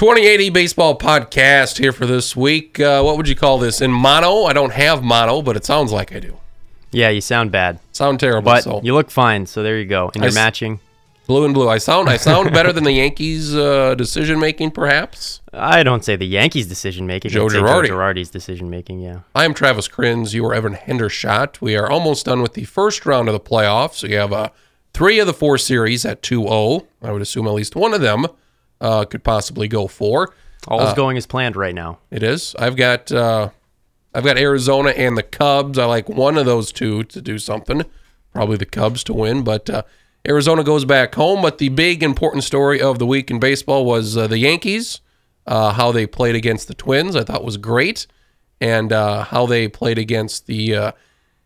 2080 Baseball Podcast here for this week. Uh, what would you call this? In mono? I don't have mono, but it sounds like I do. Yeah, you sound bad, Sound terrible. but so you look fine. So there you go, and you're s- matching. blue and blue. I sound I sound better than the Yankees' uh, decision making, perhaps. I don't say the Yankees' decision making. Joe Girardi. Joe Girardi's decision making. Yeah. I am Travis Kriens. You are Evan Hendershot. We are almost done with the first round of the playoffs. So you have uh, three of the four series at 2-0. I would assume at least one of them uh, could possibly go four. All Uh, is going as planned right now. It is. I've got uh, I've got Arizona and the Cubs. I like one of those two to do something. Probably the Cubs to win, but uh, Arizona goes back home. But the big important story of the week in baseball was uh, the Yankees, uh, how they played against the Twins. I thought was great, and uh, how they played against the uh,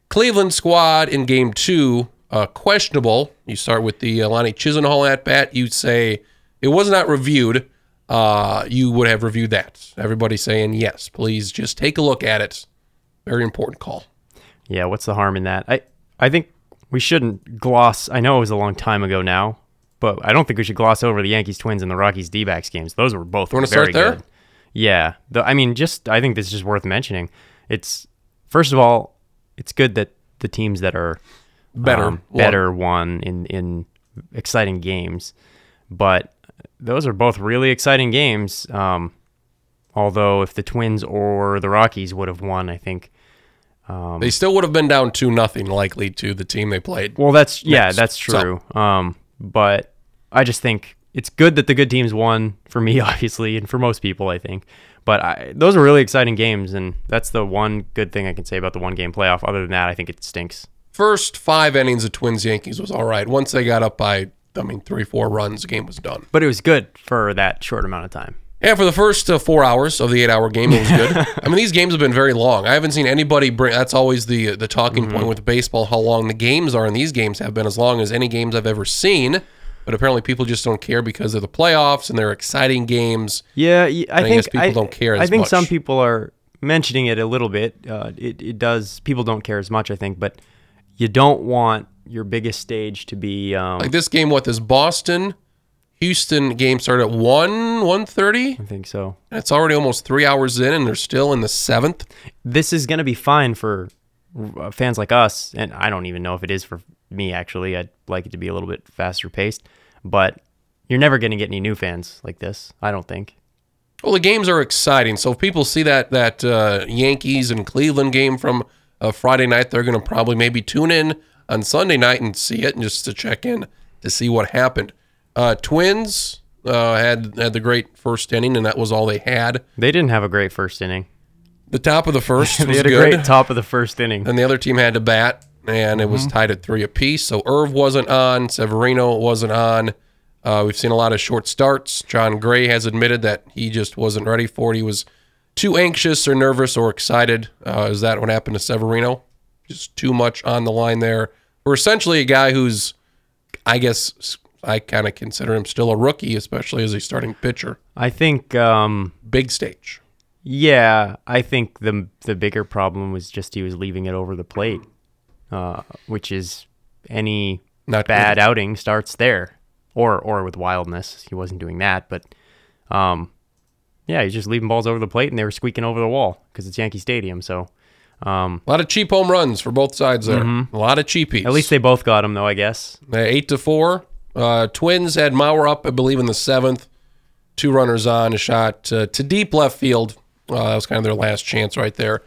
Cleveland squad in Game Two. Uh, questionable. You start with the Lonnie Chisenhall at bat. You say it was not reviewed uh, you would have reviewed that. Everybody saying yes, please just take a look at it. Very important call. Yeah. What's the harm in that? I I think we shouldn't gloss. I know it was a long time ago now, but I don't think we should gloss over the Yankees, Twins, and the Rockies D-backs games. Those were both very start there? good. Yeah. The, I mean, just I think this is just worth mentioning. It's first of all, it's good that the teams that are Better um, won. better won in in exciting games, but those are both really exciting games. Um, although if the Twins or the Rockies would have won, I think. Um, They still would have been down two nothing likely to the team they played. well, that's yeah, next. that's So- true. Um, but I just think it's good that the good teams won for me, obviously, and for most people, I think. But I, those are really exciting games, and that's the one good thing I can say about the one game playoff. Other than that, I think it stinks. First five innings of Twins Yankees was all right. Once they got up by, I mean, three four runs, the game was done. But it was good for that short amount of time. Yeah, for the first uh, four hours of the eight-hour game, it was good. I mean, these games have been very long. I haven't seen anybody bring. That's always the the talking point with baseball. How long the games are, and these games have been as long as any games I've ever seen. But apparently, people just don't care because of the playoffs and they're exciting games. Yeah, I I think guess people don't care I think much. some people are mentioning it a little bit. Uh, it it does. People don't care as much, I think, but you don't want your biggest stage to be. Um, Like this game, what this Boston Houston game started at one one thirty. I think so. It's already almost three hours in, and they're still in the seventh. This is going to be fine for uh, fans like us, and I don't even know if it is for me. Actually, I'd like it to be a little bit faster paced, but you're never going to get any new fans like this. I don't think. Well, the games are exciting. So if people see that that uh, Yankees and Cleveland game from uh, Friday night, they're going to probably maybe tune in on Sunday night and see it, and just to check in to see what happened. Uh, Twins uh, had had the great first inning, and that was all they had. They didn't have a great first inning. The top of the first they was had a good. great top of the first inning. and the other team had to bat, and it Mm-hmm. was tied at three apiece. So Erv wasn't on, Severino wasn't on. Uh, we've seen a lot of short starts. Jon Gray has admitted that he just wasn't ready for it. He was too anxious or nervous or excited. Uh, is that what happened to Severino? Just too much on the line there. We're essentially a guy who's, I guess, I kind of consider him still a rookie, especially as a starting pitcher. I think. Um, Big stage. Yeah, I think the the bigger problem was just he was leaving it over the plate, uh, which is any Not bad outing starts there, or or with wildness. He wasn't doing that, but um, yeah, he's just leaving balls over the plate, and they were squeaking over the wall because it's Yankee Stadium. So um, A lot of cheap home runs for both sides there. A lot of cheapies. Mm-hmm. at least they both got them, though. I guess. Eight to four. Uh, Twins had Mauer up, I believe, in the seventh. Two runners on, a shot uh, to deep left field. Uh, that was kind of their last chance right there.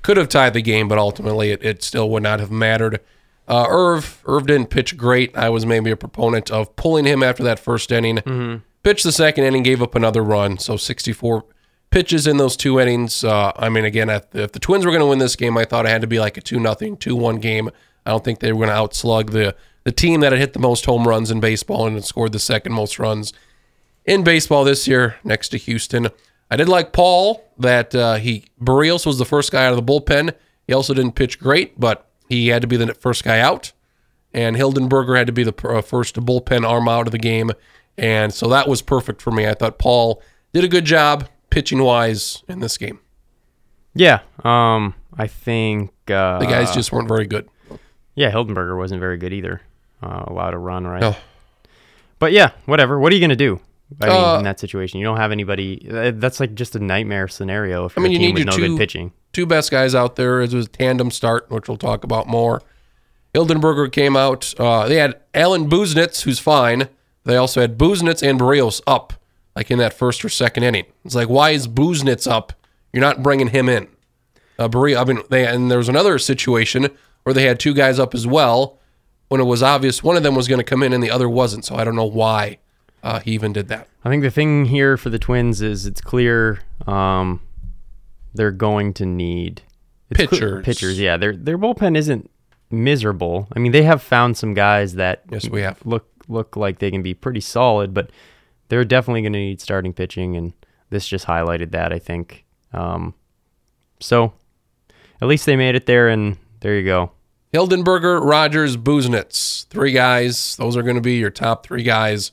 Could have tied the game, but ultimately it, it still would not have mattered. Uh, Erv, Erv didn't pitch great. I was maybe a proponent of pulling him after that first inning. Pitched the second inning, gave up another run. So 64 pitches in those two innings. Uh, I mean, again, if if the Twins were going to win this game, I thought it had to be like a 2 nothing, 2 1 game. I don't think they were going to outslug the, the team that had hit the most home runs in baseball and scored the second most runs in baseball this year next to Houston. I did like Paul that uh, he Berrios was the first guy out of the bullpen. He also didn't pitch great, but he had to be the first guy out, and Hildenberger had to be the uh, first bullpen arm out of the game, and so that was perfect for me. I thought Paul did a good job pitching wise in this game. Yeah. Um, I think uh, The guys just weren't very good. Yeah, Hildenberger wasn't very good either. Uh, allowed a run, right? No. But yeah, whatever. What are you gonna do? I mean, Uh, in that situation, you don't have anybody. uh, That's like just a nightmare scenario if I mean, you need your no two- good pitching. two best guys out there. It was a tandem start, which we'll talk about more. Hildenberger came out. Uh, they had Alan Busenitz, who's fine. They also had Busenitz and Berrios up, like in that first or second inning. It's like, why is Busenitz up? You're not bringing him in. Uh, Berrios, I mean, they and there was another situation where they had two guys up as well when it was obvious one of them was going to come in and the other wasn't. So I don't know why uh, he even did that. I think the thing here for the Twins is it's clear um, they're going to need Pitchers. pitchers, yeah. Their their bullpen isn't miserable. I mean, they have found some guys that Yes, we have. look look like they can be pretty solid, but they're definitely going to need starting pitching, and this just highlighted that. I think. Um, so, at least they made it there, and there you go. Hildenberger, Rogers, Busenitz. Three guys. Those are going to be your top three guys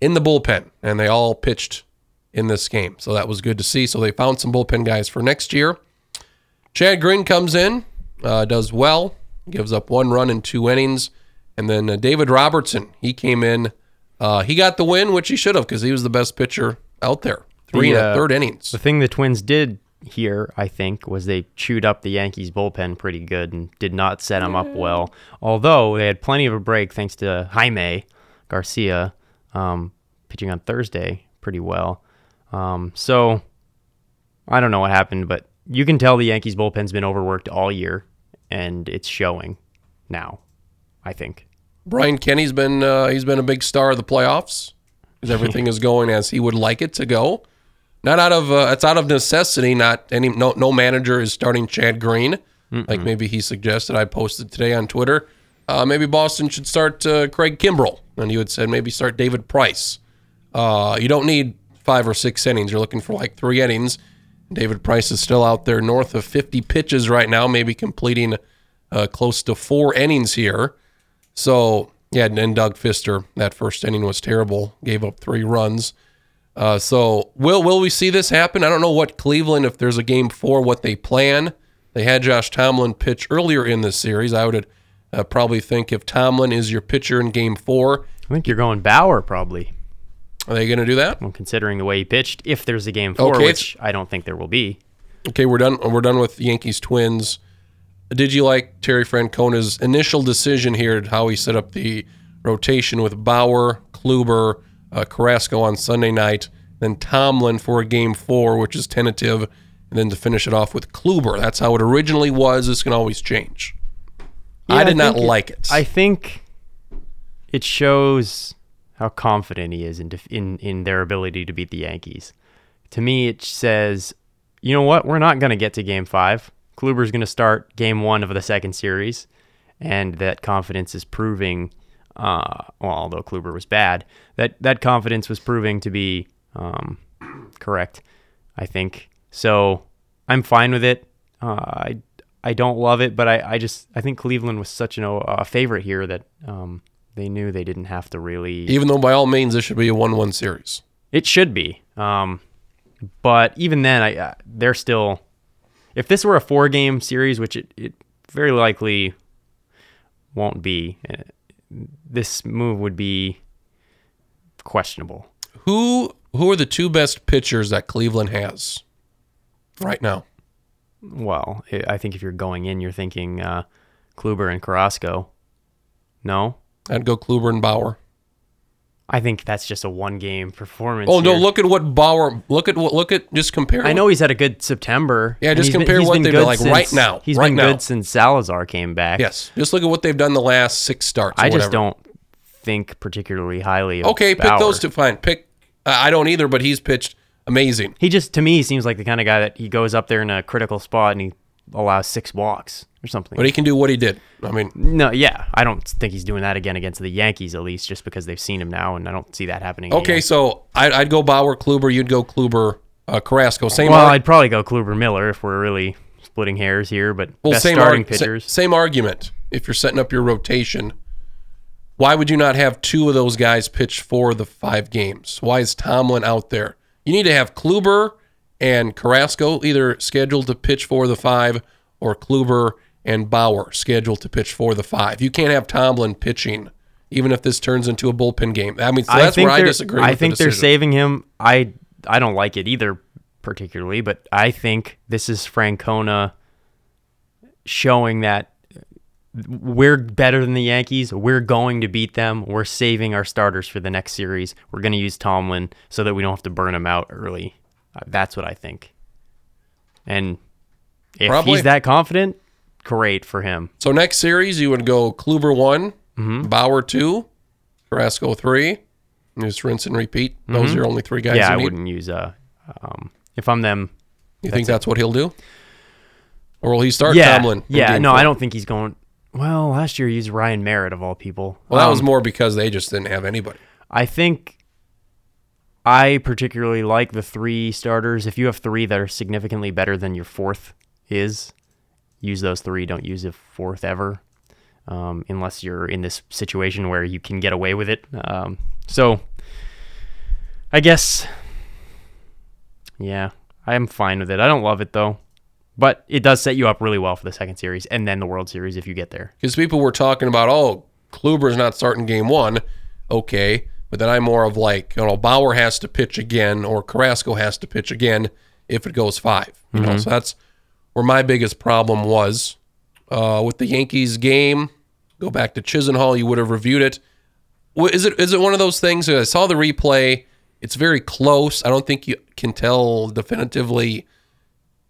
in the bullpen. And they all pitched in this game. So that was good to see. So they found some bullpen guys for next year. Chad Green comes in, uh, does well, gives up one run in two innings. And then uh, David Robertson, he came in. Uh, he got the win, which he should have because he was the best pitcher out there. Three The, and a uh, third innings. The thing the Twins did here, I think, was they chewed up the Yankees bullpen pretty good and did not set them up well. Although they had plenty of a break thanks to Jaime Garcia um, pitching on Thursday pretty well. Um, so I don't know what happened, but you can tell the Yankees bullpen's been overworked all year, and it's showing now. I think. Brian Kenny's been uh, he's been a big star of the playoffs everything is going as he would like it to go. Not out of uh, it's out of necessity. Not any no no manager is starting Chad Green like maybe he suggested. I posted today on Twitter. Uh, maybe Boston should start uh, Craig Kimbrel, and you had said maybe start David Price. Uh, you don't need five or six innings. You're looking for like three innings. David Price is still out there north of 50 pitches right now, maybe completing uh, close to four innings here. So yeah, and then Doug Fister, that first inning was terrible, gave up three runs. Uh, so will will we see this happen? I don't know what Cleveland, if there's a game four, what they plan. They had Josh Tomlin pitch earlier in this series. I would uh, probably think if Tomlin is your pitcher in game four, I think you're going Bauer probably. are they going to do that? Well, considering the way he pitched, if there's a game four, Okay, which I don't think there will be. Okay, we're done. We're done with the Yankees Twins. Did you like Terry Francona's initial decision here? How he set up the rotation with Bauer, Kluber, uh, Carrasco on Sunday night, then Tomlin for a game four, which is tentative, and then to finish it off with Kluber. That's how it originally was. This can always change. I Yeah, did not think like it. I think it shows how confident he is in def- in in their ability to beat the Yankees. To me, it says, you know what? We're not going to get to Game Five. Kluber's going to start Game One of the second series, and that confidence is proving. Uh, well, although Kluber was bad, that that confidence was proving to be um, correct. I think so. I'm fine with it. Uh, I I don't love it, but I, I just I think Cleveland was such an, a favorite here that um, they knew they didn't have to really. Even though by all means this should be a one-one series. It should be, um, but even then, I uh, they're still. If this were a four-game series, which it, it very likely won't be, uh, this move would be questionable. Who who are the two best pitchers that Cleveland has right now? Well, I I think if you're going in, you're thinking uh, Kluber and Carrasco. No, I'd go Kluber and Bauer. I think that's just a one-game performance. Oh no! here. Look at what Bauer. Look at what. Look at just compare. I know he's had a good September. Yeah, just been- compare he's what they've been good like right now, He's right been now. good since Salazar came back. Yes, just look at what they've done the last six starts. I just don't think particularly highly of Okay, pick Bauer. those two. Fine, pick. Uh, I don't either, but he's pitched amazing. He just to me seems like the kind of guy that he goes up there in a critical spot and he allows six walks or something. But he can do what he did. I mean, no, yeah, I don't think he's doing that again against the Yankees at least, just because they've seen him now, and I don't see that happening. okay, again. so I'd, I'd go Bauer, Kluber. You'd go Kluber, uh, Carrasco. Same. well, ar- I'd probably go Kluber Miller if we're really splitting hairs here, but well, best same starting pitchers. same argument. If you're setting up your rotation, why would you not have two of those guys pitch for the five games? Why is Tomlin out there? You need to have Kluber and Carrasco either scheduled to pitch for the five or Kluber and Bauer scheduled to pitch for the five. You can't have Tomlin pitching even if this turns into a bullpen game. I mean, so I that's think where I disagree. I think the they're saving him. I I don't like it either particularly, but I think this is Francona showing that we're better than the Yankees. We're going to beat them. We're saving our starters for the next series. We're going to use Tomlin so that we don't have to burn him out early. That's what I think. And if Probably. he's that confident, great for him. So next series, you would go Kluber one, Mm-hmm. Bauer two, Carrasco three. and Just rinse and repeat. Those are your only three guys. Mm-hmm. yeah, you I need. wouldn't use uh um if I'm them You think that's what he'll do, or will he start yeah, Tomlin? Yeah, no, four? I don't think he's going. Well, last year he used Ryan Merritt of all people. Well, that was Um, more because they just didn't have anybody. I think I particularly like the three starters. If you have three that are significantly better than your fourth is, use those three. Don't use a fourth ever, um, unless you're in this situation where you can get away with it. Um, so, I guess, yeah, I'm fine with it. I don't love it though, but it does set you up really well for the second series and then the World Series if you get there. Because people were talking about, oh, Kluber's not starting game one. Okay. But then I'm more of like, you know, Bauer has to pitch again or Carrasco has to pitch again if it goes five. You know, so that's where my biggest problem was. Uh, with the Yankees game, go back to Chisenhall, you would have reviewed it. Is it is it one of those things? I saw the replay. It's very close. I don't think you can tell definitively.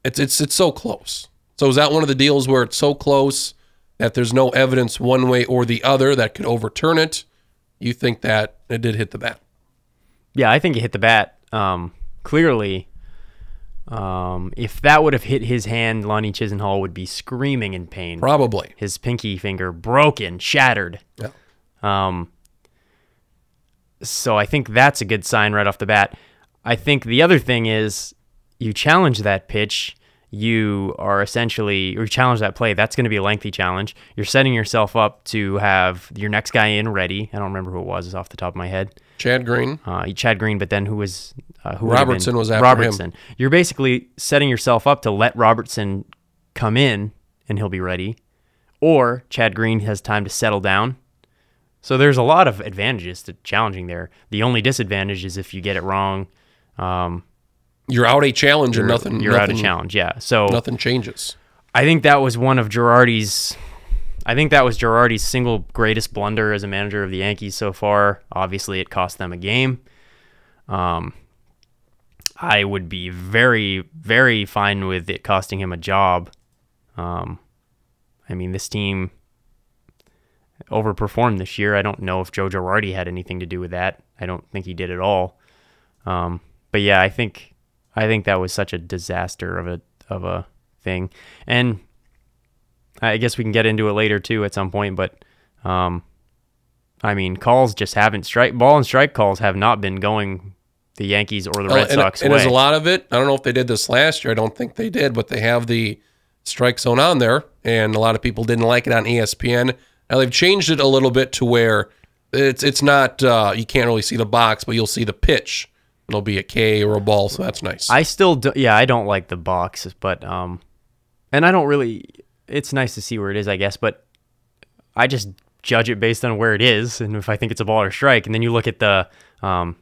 It's it's it's so close. So is that one of the deals where it's so close that there's no evidence one way or the other that could overturn it? You think that it did hit the bat? Yeah, I think it hit the bat. Um, clearly, um, if that would have hit his hand, Lonnie Chisenhall would be screaming in pain. Probably. His pinky finger broken, shattered. Yeah. Um, so I think that's a good sign right off the bat. I think the other thing is you challenge that pitch, you are essentially or you challenge that play. That's going to be a lengthy challenge. You're setting yourself up to have your next guy in ready. I don't remember who it was off the top of my head Chad Green. uh, Chad Green, but then who was uh, who Robertson was after him. Robertson. You're basically setting yourself up to let Robertson come in and he'll be ready, or Chad Green has time to settle down. So there's a lot of advantages to challenging there. The only disadvantage is if you get it wrong, um, You're out a challenge and nothing. you're nothing, out a challenge. Yeah. So Nothing changes. I think that was one of Girardi's. I think that was Girardi's single greatest blunder as a manager of the Yankees so far. Obviously, it cost them a game. Um, I would be very, very fine with it costing him a job. Um, I mean, this team overperformed this year. I don't know if Joe Girardi had anything to do with that. I don't think he did at all. Um, but yeah, I think I think that was such a disaster of a of a thing, and I guess we can get into it later too at some point. But um, I mean, calls just haven't strike ball and strike calls have not been going the Yankees or the Well, Red and, Sox and way. there's a lot of it. I don't know if they did this last year. I don't think they did, but they have the strike zone on there, and a lot of people didn't like it on ESPN. Now they've changed it a little bit to where it's it's not uh, you can't really see the box, but you'll see the pitch. It'll be a K or a ball, so that's nice. I still do, yeah, I don't like the box, but um, and I don't really. It's nice to see where it is, I guess, but I just judge it based on where it is, and if I think it's a ball or strike, and then you look at the um,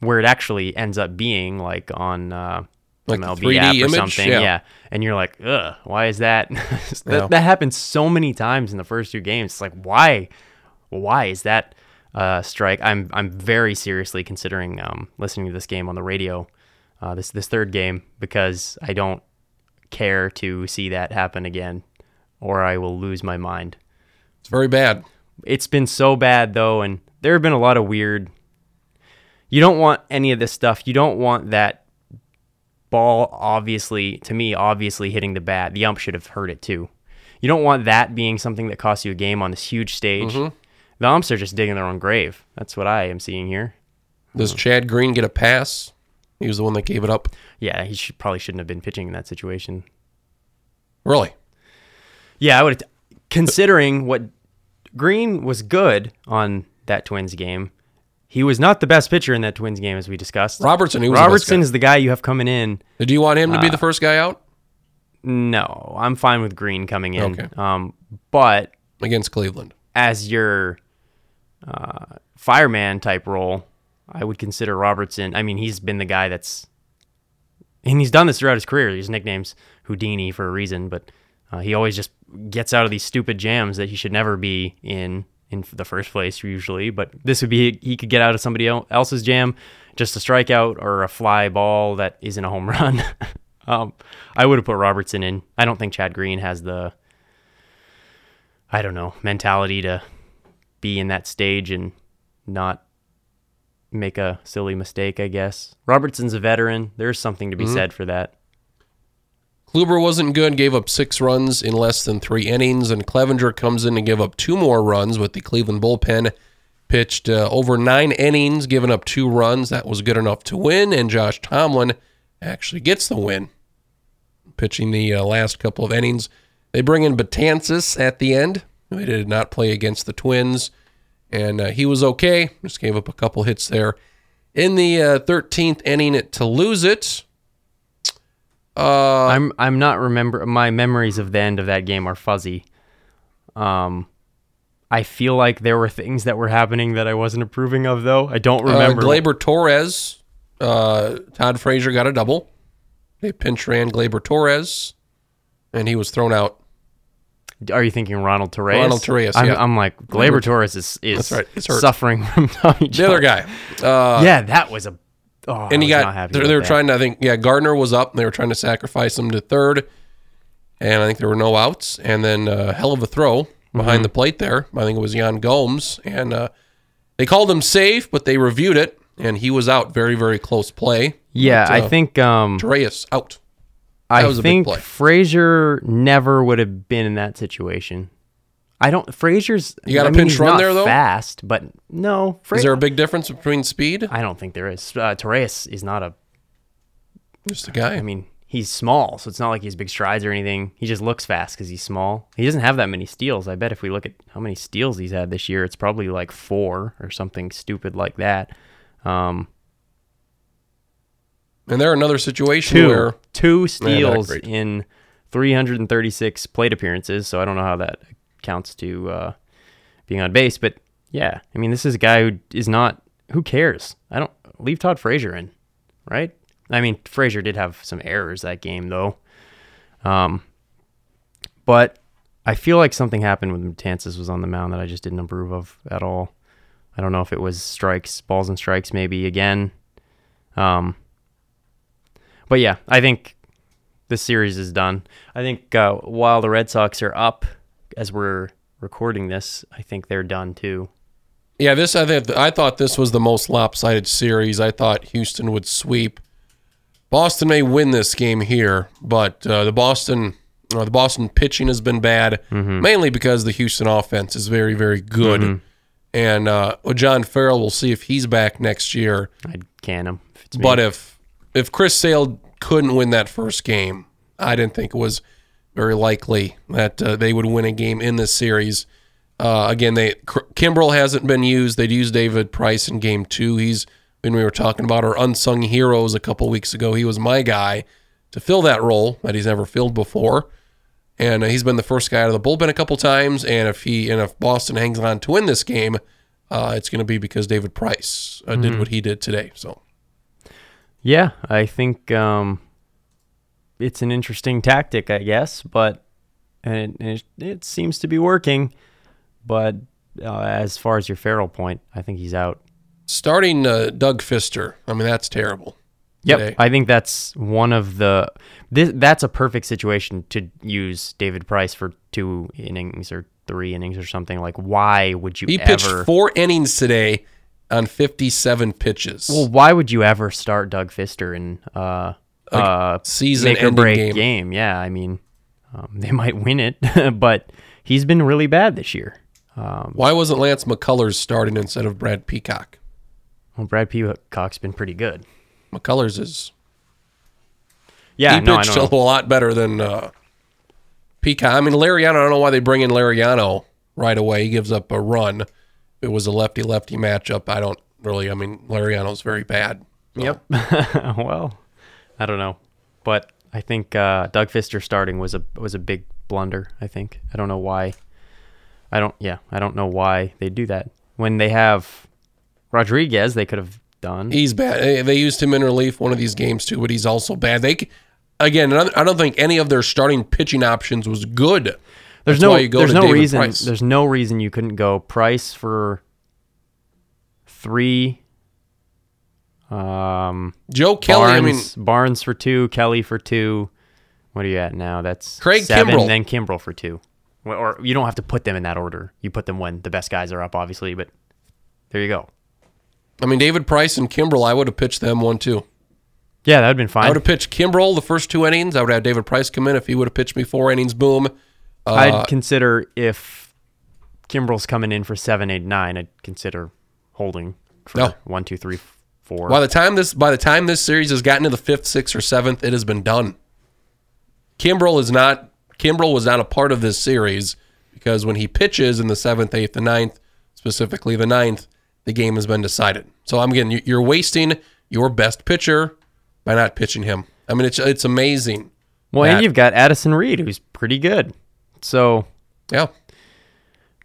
where it actually ends up being, like on uh, Like MLB 3D app or image? something, Yeah. yeah. and you're like, ugh, why is that? that, Yeah. that happens so many times in the first two games. It's like, why, why is that uh, strike? I'm I'm very seriously considering um, listening to this game on the radio, uh, this this third game, because I don't care to see that happen again, or I will lose my mind. it's very bad. It's been so bad though, and there have been a lot of weird. You don't want any of this stuff. You don't want that ball, obviously, to me, obviously hitting the bat. The ump should have heard it too. You don't want that being something that costs you a game on this huge stage. Mm-hmm. The umps are just digging their own grave. That's what I am seeing here. Does Chad Green get a pass? He was the one that gave it up. Yeah, he should, probably shouldn't have been pitching in that situation. Really? Yeah, I would. Considering what Green was good on that Twins game, he was not the best pitcher in that Twins game, as we discussed. Robertson, he was the best Robertson guy. is the guy you have coming in. Do you want him to be Uh, the first guy out No, I'm fine with Green coming in. Okay. Um, but against Cleveland? as your uh, fireman type role, I would consider Robertson. I mean, he's been the guy that's, and he's done this throughout his career. His nickname's Houdini for a reason, but uh, he always just gets out of these stupid jams that he should never be in in the first place usually. But this would be he could get out of somebody else's jam, just a strikeout or a fly ball that isn't a home run. um, I would have put Robertson in. I don't think Chad Green has the I don't know mentality to be in that stage and not make a silly mistake, I guess. Robertson's a veteran. There's something to be mm-hmm. said for that. Kluber wasn't good, gave up six runs in less than three innings, and Clevinger comes in to give up two more runs with the Cleveland bullpen. Pitched uh, over nine innings, giving up two runs. That was good enough to win, and Josh Tomlin actually gets the win, pitching the uh, last couple of innings. They bring in Betances at the end. They did not play against the Twins, and uh, he was okay. Just gave up a couple hits there. In the 13th uh, inning, to lose it, uh, I'm I'm not remember my memories of the end of that game are fuzzy. Um, I feel like there were things that were happening that I wasn't approving of, though. I don't uh, remember. Uh, Gleyber Torres, uh, Todd Frazier got a double. They pinch ran Gleyber Torres, and he was thrown out. Are you thinking Ronald Torres? Ronald Torres. I'm, yeah. I'm like Gleyber Torres is is right. suffering from Tommy John. The other guy. Uh, yeah, that was a Oh, and he got they, were trying to I think yeah Gardner was up and they were trying to sacrifice him to third, and I think there were no outs and then uh, hell of a throw behind mm-hmm. the plate there. I think it was Yan Gomes and uh, they called him safe, but they reviewed it and he was out. Very very close play. Yeah, but, uh, I think um, Torres out. I think Frazier never would have been in that situation. I don't. Frazier's. You got a mean, pinch run there though. Fast, but no. Fra- is there a big difference between speed? I don't think there is. Uh, Torres is not a. Just a guy. I mean, he's small, so it's not like he's big strides or anything. He just looks fast because he's small. He doesn't have that many steals. I bet if we look at how many steals he's had this year, it's probably like four or something stupid like that. Um, and there are another situation two, where two steals in 336 plate appearances. So I don't know how that counts to uh, being on base. But yeah, I mean, this is a guy who is not. Who cares? I don't leave Todd Frazier in, right? I mean, Frazier did have some errors that game though. Um, but I feel like something happened when Betances was on the mound that I just didn't approve of at all. I don't know if it was strikes, balls and strikes, maybe again. Um, but yeah, I think this series is done. I think uh, while the Red Sox are up as we're recording this, I think they're done too. Yeah, this I think I thought this was the most lopsided series. I thought Houston would sweep. Boston may win this game here, but uh, the Boston uh, the Boston pitching has been bad, mm-hmm. mainly because the Houston offense is very very good. Mm-hmm. And uh, John Farrell, we'll see if he's back next year. I'd can him. If but if if Chris Sale couldn't win that first game, I didn't think it was very likely that uh, they would win a game in this series. Uh, again, they Kimbrel hasn't been used. They'd use David Price in game two. He's when we were talking about our unsung heroes a couple weeks ago. He was my guy to fill that role that he's never filled before, and uh, he's been the first guy out of the bullpen a couple times. And if he and if Boston hangs on to win this game, uh, it's going to be because David Price uh, mm-hmm. did what he did today. So, yeah, I think. Um it's an interesting tactic, I guess, but and it, it, seems to be working. But uh, as far as your Farrell point, I think he's out. Starting uh, Doug Fister, I mean that's terrible. Yep, I think that's one of the. This, that's a perfect situation to use David Price for two innings or three innings or something. Like, why would you? He ever... pitched four innings today on fifty-seven pitches. Well, why would you ever start Doug Fister in uh, uh, season make or break game. game. Yeah, I mean, um, they might win it, but he's been really bad this year. Um, Why wasn't Lance McCullers starting instead of Brad Peacock? Well, Brad Peacock's been pretty good. McCullers is. Yeah, he no, pitched a lot better than uh, Peacock. I mean, Liriano. I don't know why they bring in Laureano right away. He gives up a run. It was a lefty lefty matchup. I don't really. I mean, Liriano's very bad. So. Yep. well, I don't know, but I think uh, Doug Fister starting was a was a big blunder. I think I don't know why. I don't. Yeah, I don't know why they do that. when they have Rodriguez, they could have done. He's bad. They- They used him in relief one of these games too, but he's also bad. They again, I don't think any of their starting pitching options was good. There's That's no why you go there's no David reason Price. there's no reason you couldn't go Price for three. Um, Joe Kelly. I mean, Barnes, Barnes for two, Kelly for two. What are you at now? That's Craig seven, Kimbrel. then Kimbrel for two. Well, Or you don't have to put them in that order. You put them when the best guys are up, obviously. But there you go. I mean, David Price and Kimbrel. I would have pitched them one too. Yeah, that would have been fine. I would have pitched Kimbrel the first two innings. I would have David Price come in if he would have pitched me four innings. Boom. Uh, I'd consider if Kimbrel's coming in for seven, eight, nine. I'd consider holding for No. one, two, three, four. by the time this by the time this series has gotten to the fifth, sixth, or seventh, it has been done. Kimbrel is not. Kimbrel was not a part of this series because when he pitches in the seventh, eighth, and ninth, specifically the ninth, the game has been decided. So I'm getting you're wasting your best pitcher by not pitching him. I mean, it's it's amazing. well, that- and you've got Addison Reed, who's pretty good. So Yeah,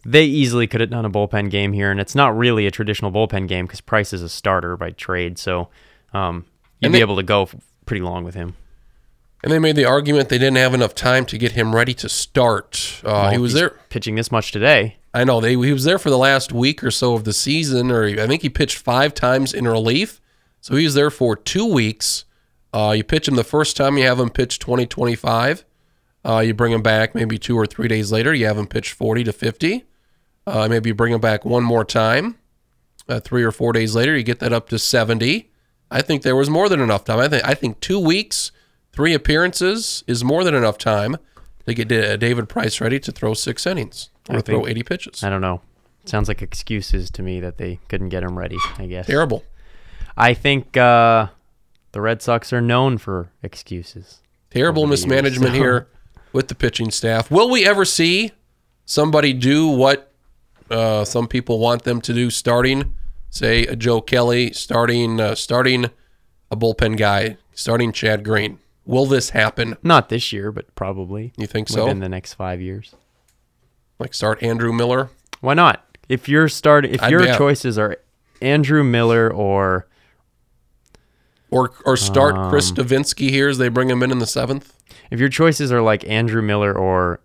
they easily could have done a bullpen game here, and it's not really a traditional bullpen game because Price is a starter by trade. So um, you'd And be they- able to go f- pretty long with him. and they made the argument they didn't have enough time to get him ready to start. Uh, he was there. pitching this much today. I know they he was there for the last week or so of the season, or I think he pitched five times in relief. So he was there for two weeks. Uh, you pitch him the first time, you have him pitch 20, 25. Uh, you bring him back maybe two or three days later, you have him pitch 40 to 50. Uh, maybe you bring him back one more time. Uh, three or four days later, you get that up to 70. I think there was more than enough time. I think I think two weeks, three appearances is more than enough time to get David Price ready to throw six innings or I throw 80 pitches. I don't know. Sounds like excuses to me that they couldn't get him ready. I guess. Terrible. I think uh, the Red Sox are known for excuses. Terrible the years, mismanagement so- here with the pitching staff. Will we ever see somebody do what uh, some people want them to do? Starting, say, a Joe Kelly, starting, uh, starting a bullpen guy, starting Chad Green. Will this happen? Not this year, but probably You think so? within the next five years. Like start Andrew Miller? Why not? If your start, if I'd your choices are Andrew Miller or Or or start Um, Chris Devenski here as they bring him in in the seventh? If your choices are like Andrew Miller or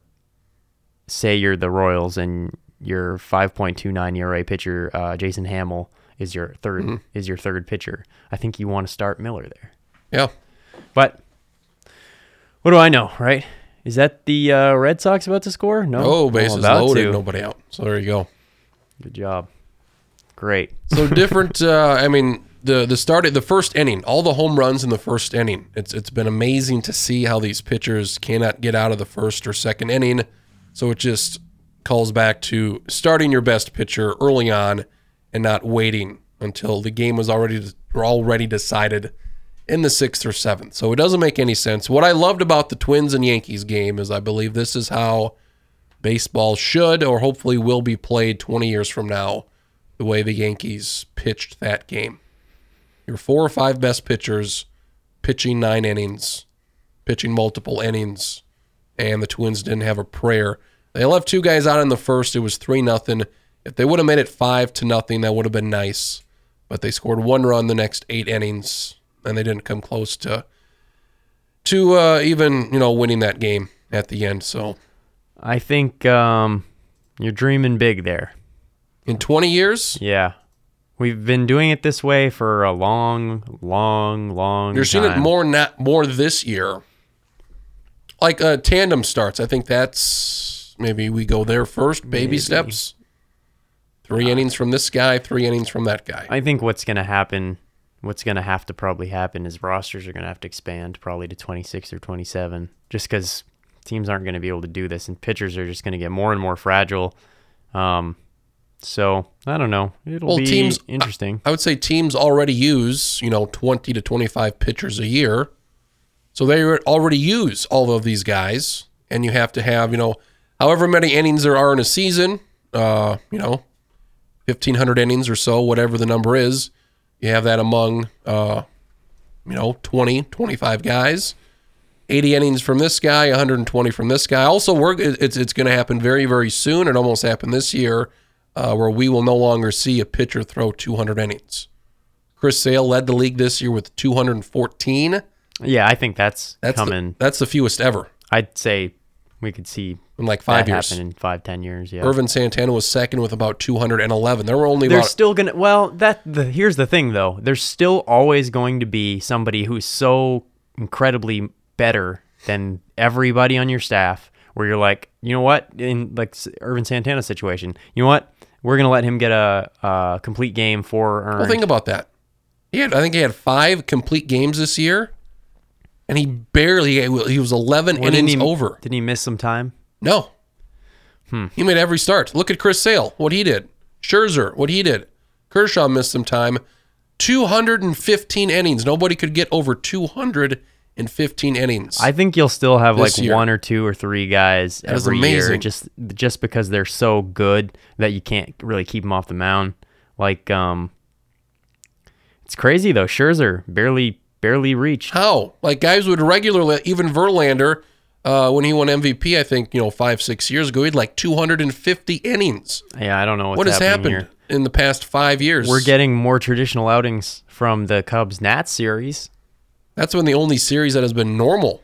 say you're the Royals and your 5.29 ERA pitcher uh, Jason Hammel is your 3rd Mm-hmm. is your third pitcher, I think you want to start Miller there. Yeah. But what do I know, right? Is that the uh, Red Sox about to score? No. Oh, bases loaded, to. nobody out. So there you go. Good job. Great. So different. uh, I mean, the the start the first inning, all the home runs in the first inning. It's it's been amazing to see how these pitchers cannot get out of the first or second inning. So it just calls back to starting your best pitcher early on and not waiting until the game was already already decided in the sixth or seventh. So it doesn't make any sense. What I loved about the Twins and Yankees game is I believe this is how baseball should or hopefully will be played 20 years from now the way the Yankees pitched that game. Your four or five best pitchers pitching nine innings, pitching multiple innings, and the Twins didn't have a prayer. They left two guys out in the first. It was three nothing. If they would have made it five to nothing, that would have been nice. But they scored one run the next eight innings, and they didn't come close to to uh, even you know winning that game at the end. So I think um, you're dreaming big there. in 20 years, Yeah. We've been doing it this way for a long, long, long You're seeing it more not more this year. Like uh, tandem starts. I think that's maybe we go there first. Baby Maybe. steps. Three innings from this guy, three innings from that guy. I think what's going to happen, what's going to have to probably happen is rosters are going to have to expand probably to 26 or 27 just because teams aren't going to be able to do this and pitchers are just going to get more and more fragile. Um, so I don't know. It'll Well, be teams- interesting. I would say teams already use, you know, 20 to 25 pitchers a year. So they already use all of these guys. And you have to have, you know, however many innings there are in a season, uh, you know, 1,500 innings or so, whatever the number is. You have that among, uh, you know, 20, 25 guys. 80 innings from this guy, 120 from this guy. Also, we're, it's, it's going to happen very, very soon. It almost happened this year. Uh, where we will no longer see a pitcher throw 200 innings. Chris Sale led the league this year with 214. Yeah, I think that's, That's coming. The, that's the fewest ever I'd say we could see in like five that years. happen in five, ten years. Yeah. Ervin Santana was second with about 211. There were only There's about still gonna well that the here's the thing though. There's still always going to be somebody who's so incredibly better than everybody on your staff where you're like, you know what, in like Ervin Santana situation, you know what, we're gonna let him get a, a complete game for earned. Well, think about that. He had, I think he had five complete games this year, and he barely he was 11 Well, didn't innings he- over. Didn't he miss some time? No, hmm. he made every start. Look at Chris Sale, what he did. Scherzer, what he did. Kershaw missed some time. 215 innings. Nobody could get over 215 innings. I think you'll still have like year. one or two or three guys That every year, just just because they're so good that you can't really keep them off the mound. Like, um, it's crazy though. Scherzer barely barely reached. How? Like guys would regularly, even Verlander, uh, when he won MVP, I think you know five six years ago, he had like 250 innings. Yeah, I don't know what's what has happened here. in the past five years? We're getting more traditional outings from the Cubs Nats series. That's been the only series that has been normal,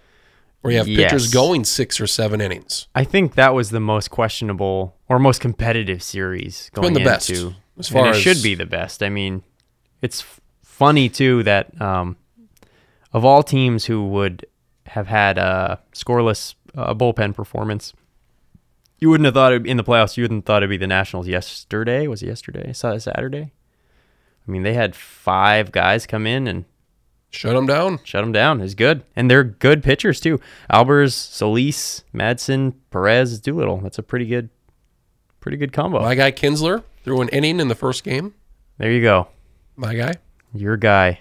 where you have pitchers going six or seven innings. I think that was the most questionable or most competitive series going been the best, as far and it as- should be the best. I mean, it's funny too that um, of all teams who would have had a scoreless uh, bullpen performance, you wouldn't have thought it, in the playoffs. You wouldn't have thought it'd be the Nationals yesterday. Was it yesterday? Sa- Saturday. I mean, they had five guys come in and Shut them down. shut them down. Is good, and they're good pitchers too. Albers, Solis, Madson, Perez, Doolittle. That's a pretty good, pretty good combo. My guy Kintzler threw an inning in the first game. There you go, My guy. your guy.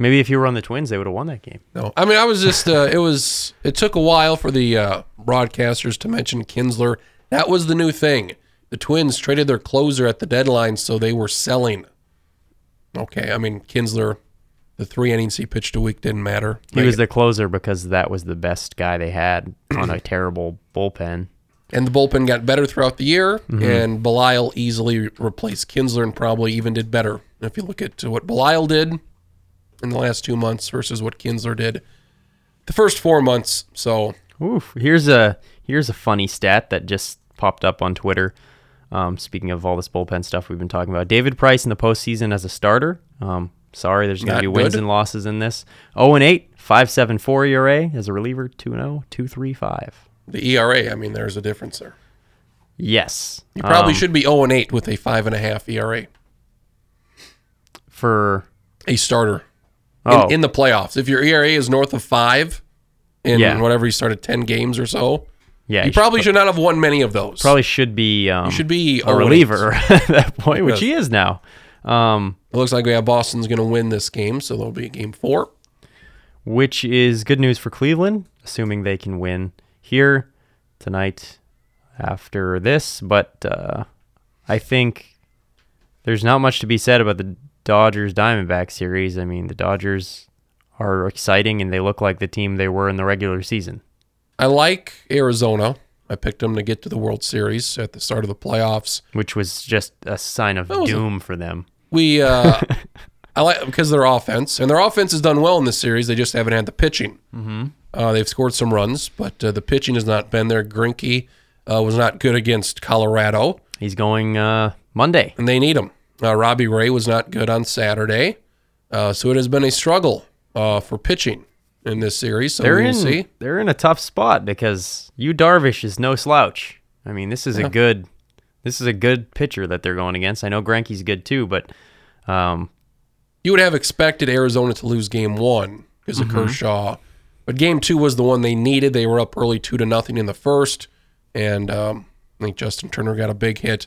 Maybe if you were on the Twins, they would have won that game. No, I mean I was just. Uh, it was. It took a while for the uh, broadcasters to mention Kintzler. That was the new thing. The Twins traded their closer at the deadline, so they were selling. Okay, I mean Kintzler, the three innings he pitched a week didn't matter. He was the closer because that was the best guy they had on a terrible bullpen. and the bullpen got better throughout the year, and Belisle easily replaced Kintzler and probably even did better. If you look at what Belisle did in the last two months versus what Kintzler did the first four months, so Oof. Here's a here's a funny stat that just popped up on Twitter. Um, speaking of all this bullpen stuff we've been talking about, David Price in the postseason as a starter. Um, sorry, there's going to be wins good. and losses in this. 0 and 8, 5.74 ERA as a reliever. 2 0, 2.35. the ERA, I mean, there's a difference there. Yes, You probably Um, should be 0 and 8 with a five and a half ERA, for a starter oh in, in the playoffs. If your ERA is north of five in Yeah. whatever you started 10 games or so, yeah, you probably should not have won many of those. probably should be um, you should be a 0 and 8. reliever at that point, which Yes. he is now. Um, It looks like we have Boston's going to win this game, so there'll be game four. which is good news for Cleveland, assuming they can win here tonight after this. But uh, I think there's not much to be said about the Dodgers Diamondback series. I mean, the Dodgers are exciting and they look like the team they were in the regular season. I like Arizona. I picked them to get to the World Series at the start of the playoffs. Which was just a sign of a- doom for them. We, uh, I like because their offense, and their offense has done well in this series. They just haven't had the pitching. Mm-hmm. Uh, they've scored some runs, but uh, the pitching has not been there. Greinke uh, was not good against Colorado, He's going uh, Monday. and they need him. Uh, Robbie Ray was not good on Saturday, uh, so it has been a struggle uh, for pitching in this series. So They're in see. they're in a tough spot because you Darvish is no slouch. I mean, this is a good this is a good pitcher that they're going against. I know Greinke's good too, but um, You would have expected Arizona to lose game one because Mm-hmm. of Kershaw, but game two was the one they needed. They were up early two to nothing in the first, and um, I think Justin Turner got a big hit.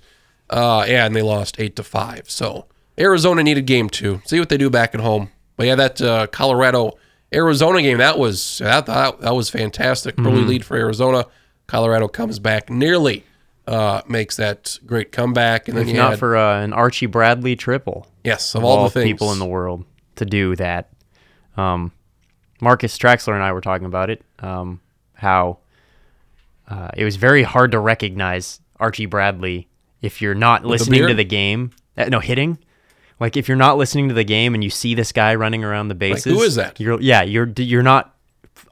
Uh, yeah, and they lost eight to five. So Arizona needed game two. See what they do back at home. But yeah, that uh, Colorado Arizona game that was that that, that was fantastic. Mm-hmm. Early lead for Arizona. Colorado comes back nearly. Uh, makes that great comeback, and then if you not had, for uh, an Archie Bradley triple, yes, of of all, all the things people in the world to do that. Um, Marcus Traxler and I were talking about it. Um, how uh, it was very hard to recognize Archie Bradley if you're not listening to the game, uh, no hitting. Like if you're not listening to the game and you see this guy running around the bases, who is that? You're yeah, you're you're not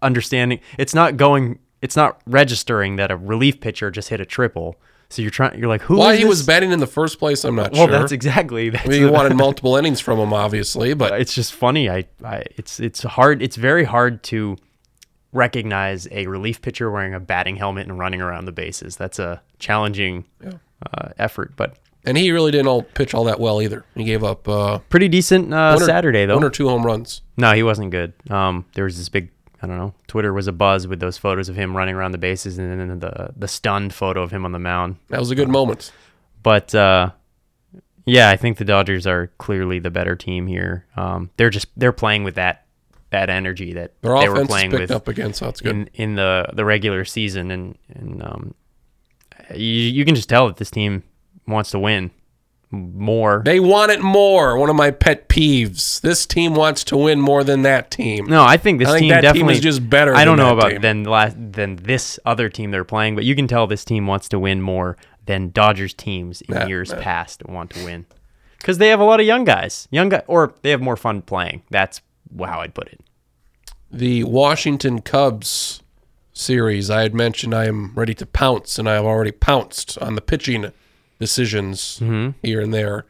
understanding. It's not going. It's not registering that a relief pitcher just hit a triple. So you're trying. You're like, who? Why is he was batting in the first place, I'm not Well, sure. Well, that's exactly. That's I mean, you wanted multiple innings from him, obviously, but it's just funny. I, I it's it's hard. It's very hard to recognize a relief pitcher wearing a batting helmet and running around the bases. That's a challenging uh, effort, but and he really didn't all pitch all that well either. He gave up uh, pretty decent uh, or- Saturday though. one or two home runs. No, he wasn't good. Um, there was this big. I don't know. Twitter was a buzz with those photos of him running around the bases, and then the the stunned photo of him on the mound. That was a good moment. But uh, yeah, I think the Dodgers are clearly the better team here. Um, they're just they're playing with that that energy that Their they were playing picked with up against. so that's good. in in the the regular season, and and um, you you can just tell that this team wants to win more. They want it more. One of my pet peeves. This team wants to win more than that team. No, I think this I think team that team definitely is just better I don't than know that about team. than last than this other team they're playing, but you can tell this team wants to win more than Dodgers teams in Yeah, years yeah. past want to win because they have a lot of young guys, young guy, or they have more fun playing. That's how I'd put it. The Washington Cubs series, I had mentioned I am ready to pounce, and I have already pounced on the pitching decisions here and there.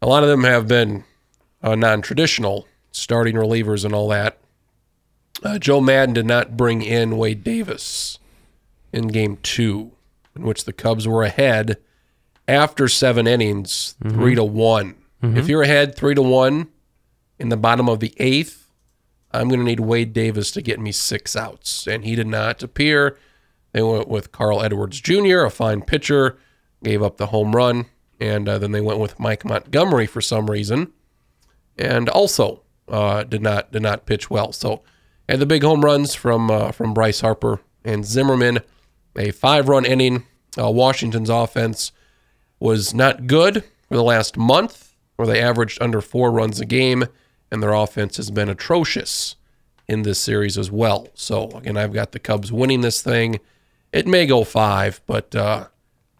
A lot of them have been uh, non traditional, starting relievers and all that. Uh, Joe Maddon did not bring in Wade Davis in game two, in which the Cubs were ahead after seven innings, three to one. If you're ahead three to one in the bottom of the eighth, I'm going to need Wade Davis to get me six outs. And he did not appear. They went with Carl Edwards Jr., a fine pitcher, gave up the home run. And uh, then they went with Mike Montgomery for some reason, and also uh, did not did not pitch well. So, had the big home runs from uh, from Bryce Harper and Zimmerman. A five run inning. Uh, Washington's offense was not good for the last month, where they averaged under four runs a game, and their offense has been atrocious in this series as well. So again, I've got the Cubs winning this thing. It may go five, but uh,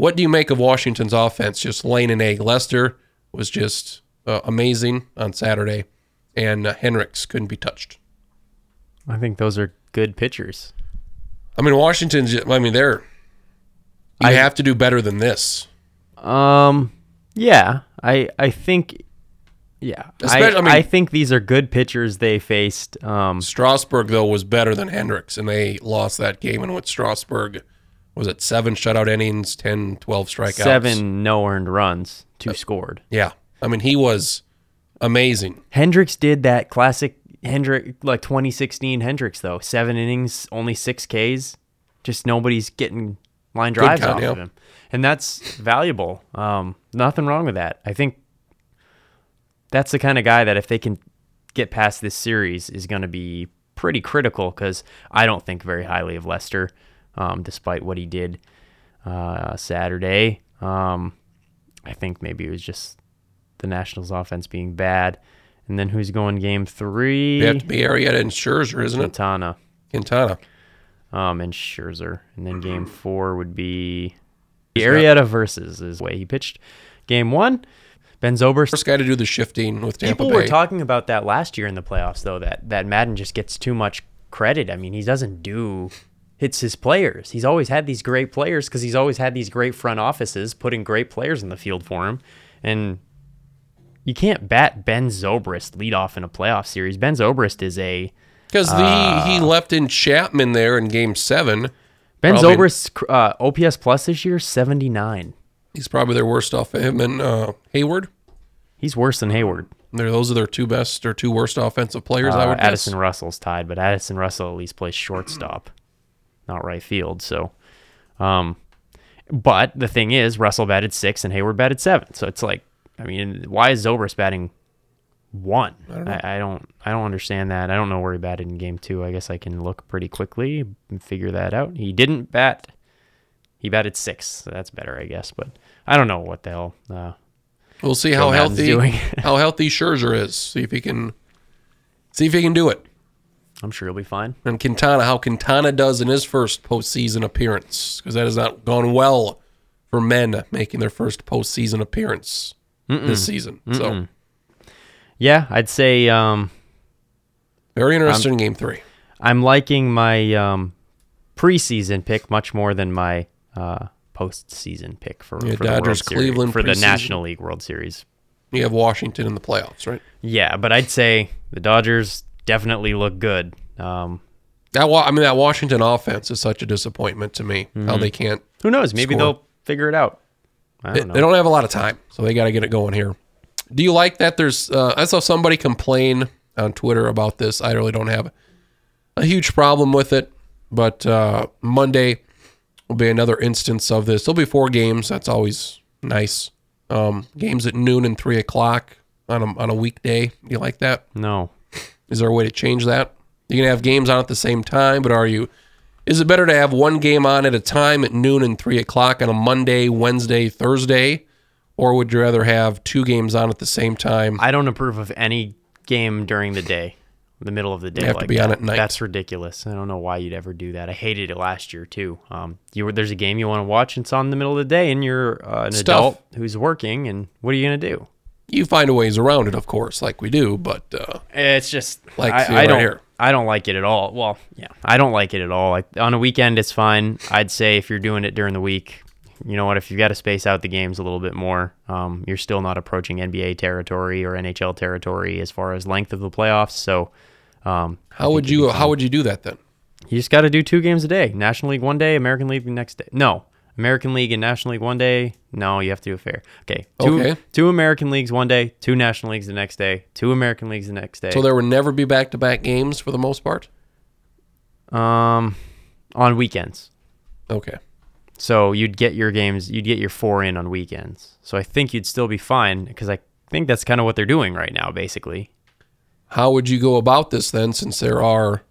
what do you make of Washington's offense? Just laying an egg. Lester was just uh, amazing on Saturday, and uh, Hendricks couldn't be touched. I think those are good pitchers. I mean, Washington's. I mean, they're. You I- have to do better than this. Um, yeah, I I think, yeah, I, I mean- I think these are good pitchers they faced. Um, Strasburg though was better than Hendricks, and they lost that game. And with Strasburg, was it seven shutout innings, 10, 12 strikeouts? seven no earned runs, two scored. Yeah, I mean he was amazing. Hendricks did that classic Hendrick like 2016 Hendricks though. Seven innings, only six Ks. Just nobody's getting line drives count, off yeah. of him, and that's valuable. Um, nothing wrong with that. I think that's the kind of guy that if they can get past this series is going to be pretty critical because I don't think very highly of Lester, um, despite what he did uh, Saturday. Um, I think maybe it was just the Nationals offense being bad. And then who's going game three? You have to be Arrieta and Scherzer, isn't it? Quintana Quintana. um, and Scherzer. And then game four would be Arrieta versus is the way he pitched. Game one, Ben Zobrist. First guy to do the shifting with Tampa People Bay. were talking about that last year in the playoffs, though, that, that Maddon just gets too much credit. I mean, he doesn't do hits his players. He's always had these great players because he's always had these great front offices putting great players in the field for him. And you can't bat Ben Zobrist lead off in a playoff series. Ben Zobrist is a Because Uh, he he left in Chapman there in Game Seven. Ben Probably- Zobrist's uh, OPS plus this year seventy nine. He's probably their worst off him and uh, Heyward. He's worse than Heyward. They're, those are their two best or two worst offensive players. I Uh, would Addison guess. Russell's tied, but Addison Russell at least plays shortstop, not right field. So, um, but the thing is, Russell batted six and Heyward batted seven. So it's like, I mean, why is Zobrist batting one? I, I don't, I don't understand that. I don't know where he batted in game two. I guess I can look pretty quickly and figure that out. He didn't bat. He batted six. So that's better, I guess. But I don't know what the hell. Uh, We'll see how Madden's healthy how healthy Scherzer is. See if he can see if he can do it. I'm sure he'll be fine. And Quintana, how Quintana does in his first postseason appearance, because that has not gone well for men making their first postseason appearance this season. So Yeah, I'd say um, very interested in game three. I'm liking my um, preseason pick much more than my uh, postseason pick for, Yeah, for Dodgers, Series, Cleveland for the. National League World Series. You have Washington in the playoffs, right? Yeah, but I'd say the Dodgers definitely look good. Um, That Wa- I mean, that Washington offense is such a disappointment to me. How they can't. who knows? Maybe Score. they'll figure it out. I They, don't know. they don't have a lot of time, so they got to get it going here. Do you like that? There's. Uh, I saw somebody complain on Twitter about this. I really don't have a huge problem with it, but uh, Monday will be another instance of this. There'll be four games. That's always nice. Um, games at noon and three o'clock on a on a weekday. You like that? no. Is there a way to change that? You can have games on at the same time, but are you? Is it better to have one game on at a time at noon and three o'clock on a Monday, Wednesday, Thursday, or would you rather have two games on at the same time? I don't approve of any game during the day, the middle of the day. You have to like be on at night. That's ridiculous. I don't know why you'd ever do that. I hated it last year too. Um, you were, there's a game you want to watch, and it's on in the middle of the day, and you're uh, an It's adult who's working, and what are you gonna do? You find ways around it, of course, like we do, but uh, It's just Like, I, I right don't here. I don't like it at all. Well, yeah, I don't like it at all. Like on a weekend, it's fine. I'd say if you're doing it during the week, you know what? If you've got to space out the games a little bit more, um, you're still not approaching NBA territory or NHL territory as far as length of the playoffs. So, um, how would you how would you do that then? you just got to do two games a day. National League one day, American League the next day. No, American League and National League one day. No, you have to do a fair. Okay, two, Okay. two American Leagues one day, two National Leagues the next day, two American Leagues the next day. So there would never be back to back games for the most part. Um, on weekends. Okay, So you'd get your games, you'd get your four in on weekends. So I think you'd still be fine because I think that's kind of what they're doing right now, basically. how would you go about this then? Since there are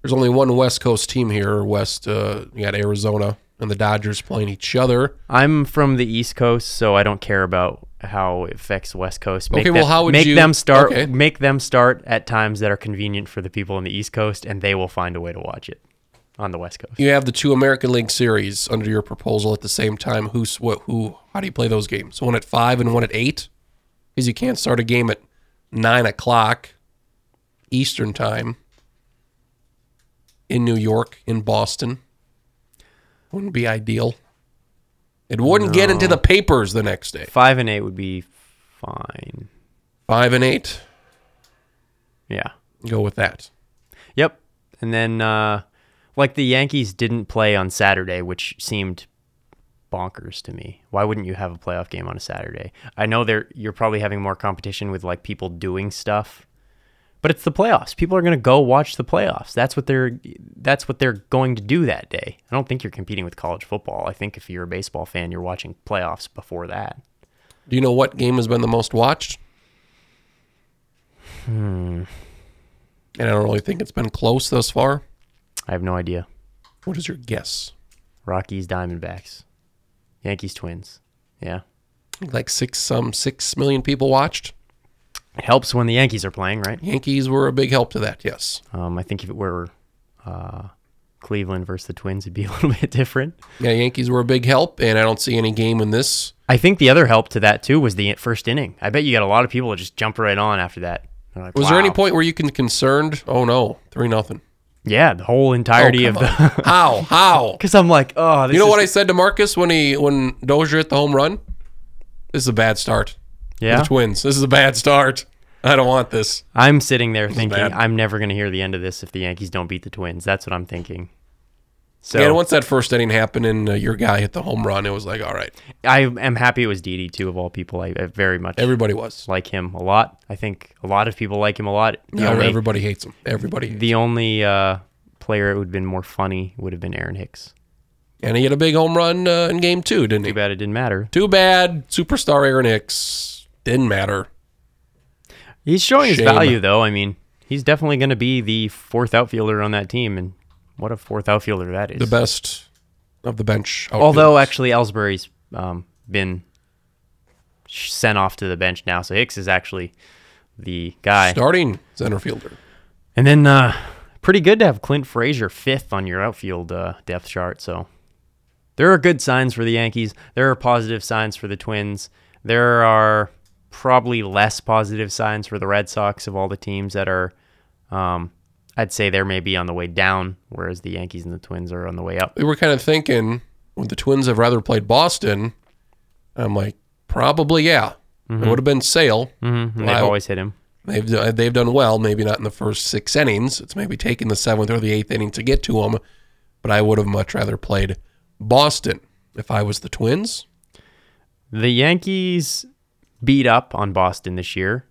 there's only one West Coast team here. West, uh, you got Arizona and the Dodgers playing each other. I'm from the East Coast, so I don't care about how it affects West Coast. Make Okay, well, how would make you- them start? okay. Make them start at times that are convenient for the people in the East Coast, and they will find a way to watch it on the West Coast. You have the two American League series under your proposal at the same time. Who's what? Who? How do you play those games? One at five and one at eight, because you can't start a game at nine o'clock Eastern time in New York, in Boston. Wouldn't be ideal. It wouldn't get into the papers the next day. Five and eight would be fine. Five and eight. Yeah. Go with that. Yep. And then, uh, like the Yankees didn't play on Saturday, which seemed bonkers to me. Why wouldn't you have a playoff game on a Saturday? I know there you're probably having more competition with like people doing stuff, but it's the playoffs. People are going to go watch the playoffs. That's what they're that's what they're going to do that day. I don't think you're competing with college football. I think if you're a baseball fan, you're watching playoffs before that. Do you know what game has been the most watched? Hmm. And I don't really think it's been close thus far. I have no idea. What is your guess? Rockies, Diamondbacks, Yankees, Twins. Yeah. Like six, some six million people watched. It helps when the Yankees are playing, right? Yankees were a big help to that. Yes. Um, I think if it were uh, Cleveland versus the Twins, it'd be a little bit different. Yeah, Yankees were a big help, and I don't see any game in this. I think the other help to that too was the first inning. I bet you got a lot of people that just jump right on after that. Like, Was there any point where you can concerned? Oh no, three nothing. Yeah, the whole entirety of the. How? How? Because I'm like, oh, this You know what I said to Marcus when he when Dozier hit the home run? This is a bad start. Yeah, The Twins. This is a bad start. I don't want this. I'm sitting there thinking. I'm never going to hear the end of this if the Yankees don't beat the Twins. That's what I'm thinking. So Yeah, once that first inning happened and uh, your guy hit the home run, it was like, all right, I am happy it was Didi too of all people. I, I very much everybody was. like him a lot. I think a lot of people like him a lot. The Yeah, only- everybody hates him. Everybody. Hates The only uh, player it would have been more funny would have been Aaron Hicks. And he had a big home run uh, in game two, didn't he? Too bad it didn't matter. Too bad. Superstar Aaron Hicks didn't matter. He's showing his value though. I mean, he's definitely going to be the fourth outfielder on that team, and what a fourth outfielder that is. The best of the bench. Although actually Ellsbury's um, been sent off to the bench now, so Hicks is actually the guy. starting center fielder. And then uh, pretty good to have Clint Frazier fifth on your outfield uh, depth chart. So there are good signs for the Yankees. There are positive signs for the Twins. There are probably less positive signs for the Red Sox of all the teams that are. Um, I'd say they're maybe on the way down, whereas the Yankees and the Twins are on the way up. We were kind of thinking would the Twins have rather played Boston? I'm like, probably yeah. It would have been Sale. Mm-hmm. They've always hit him. They've they've done well. Maybe not in the first six innings. It's maybe taking the seventh or the eighth inning to get to them. But I would have much rather played Boston if I was the Twins. The Yankees beat up on Boston this year.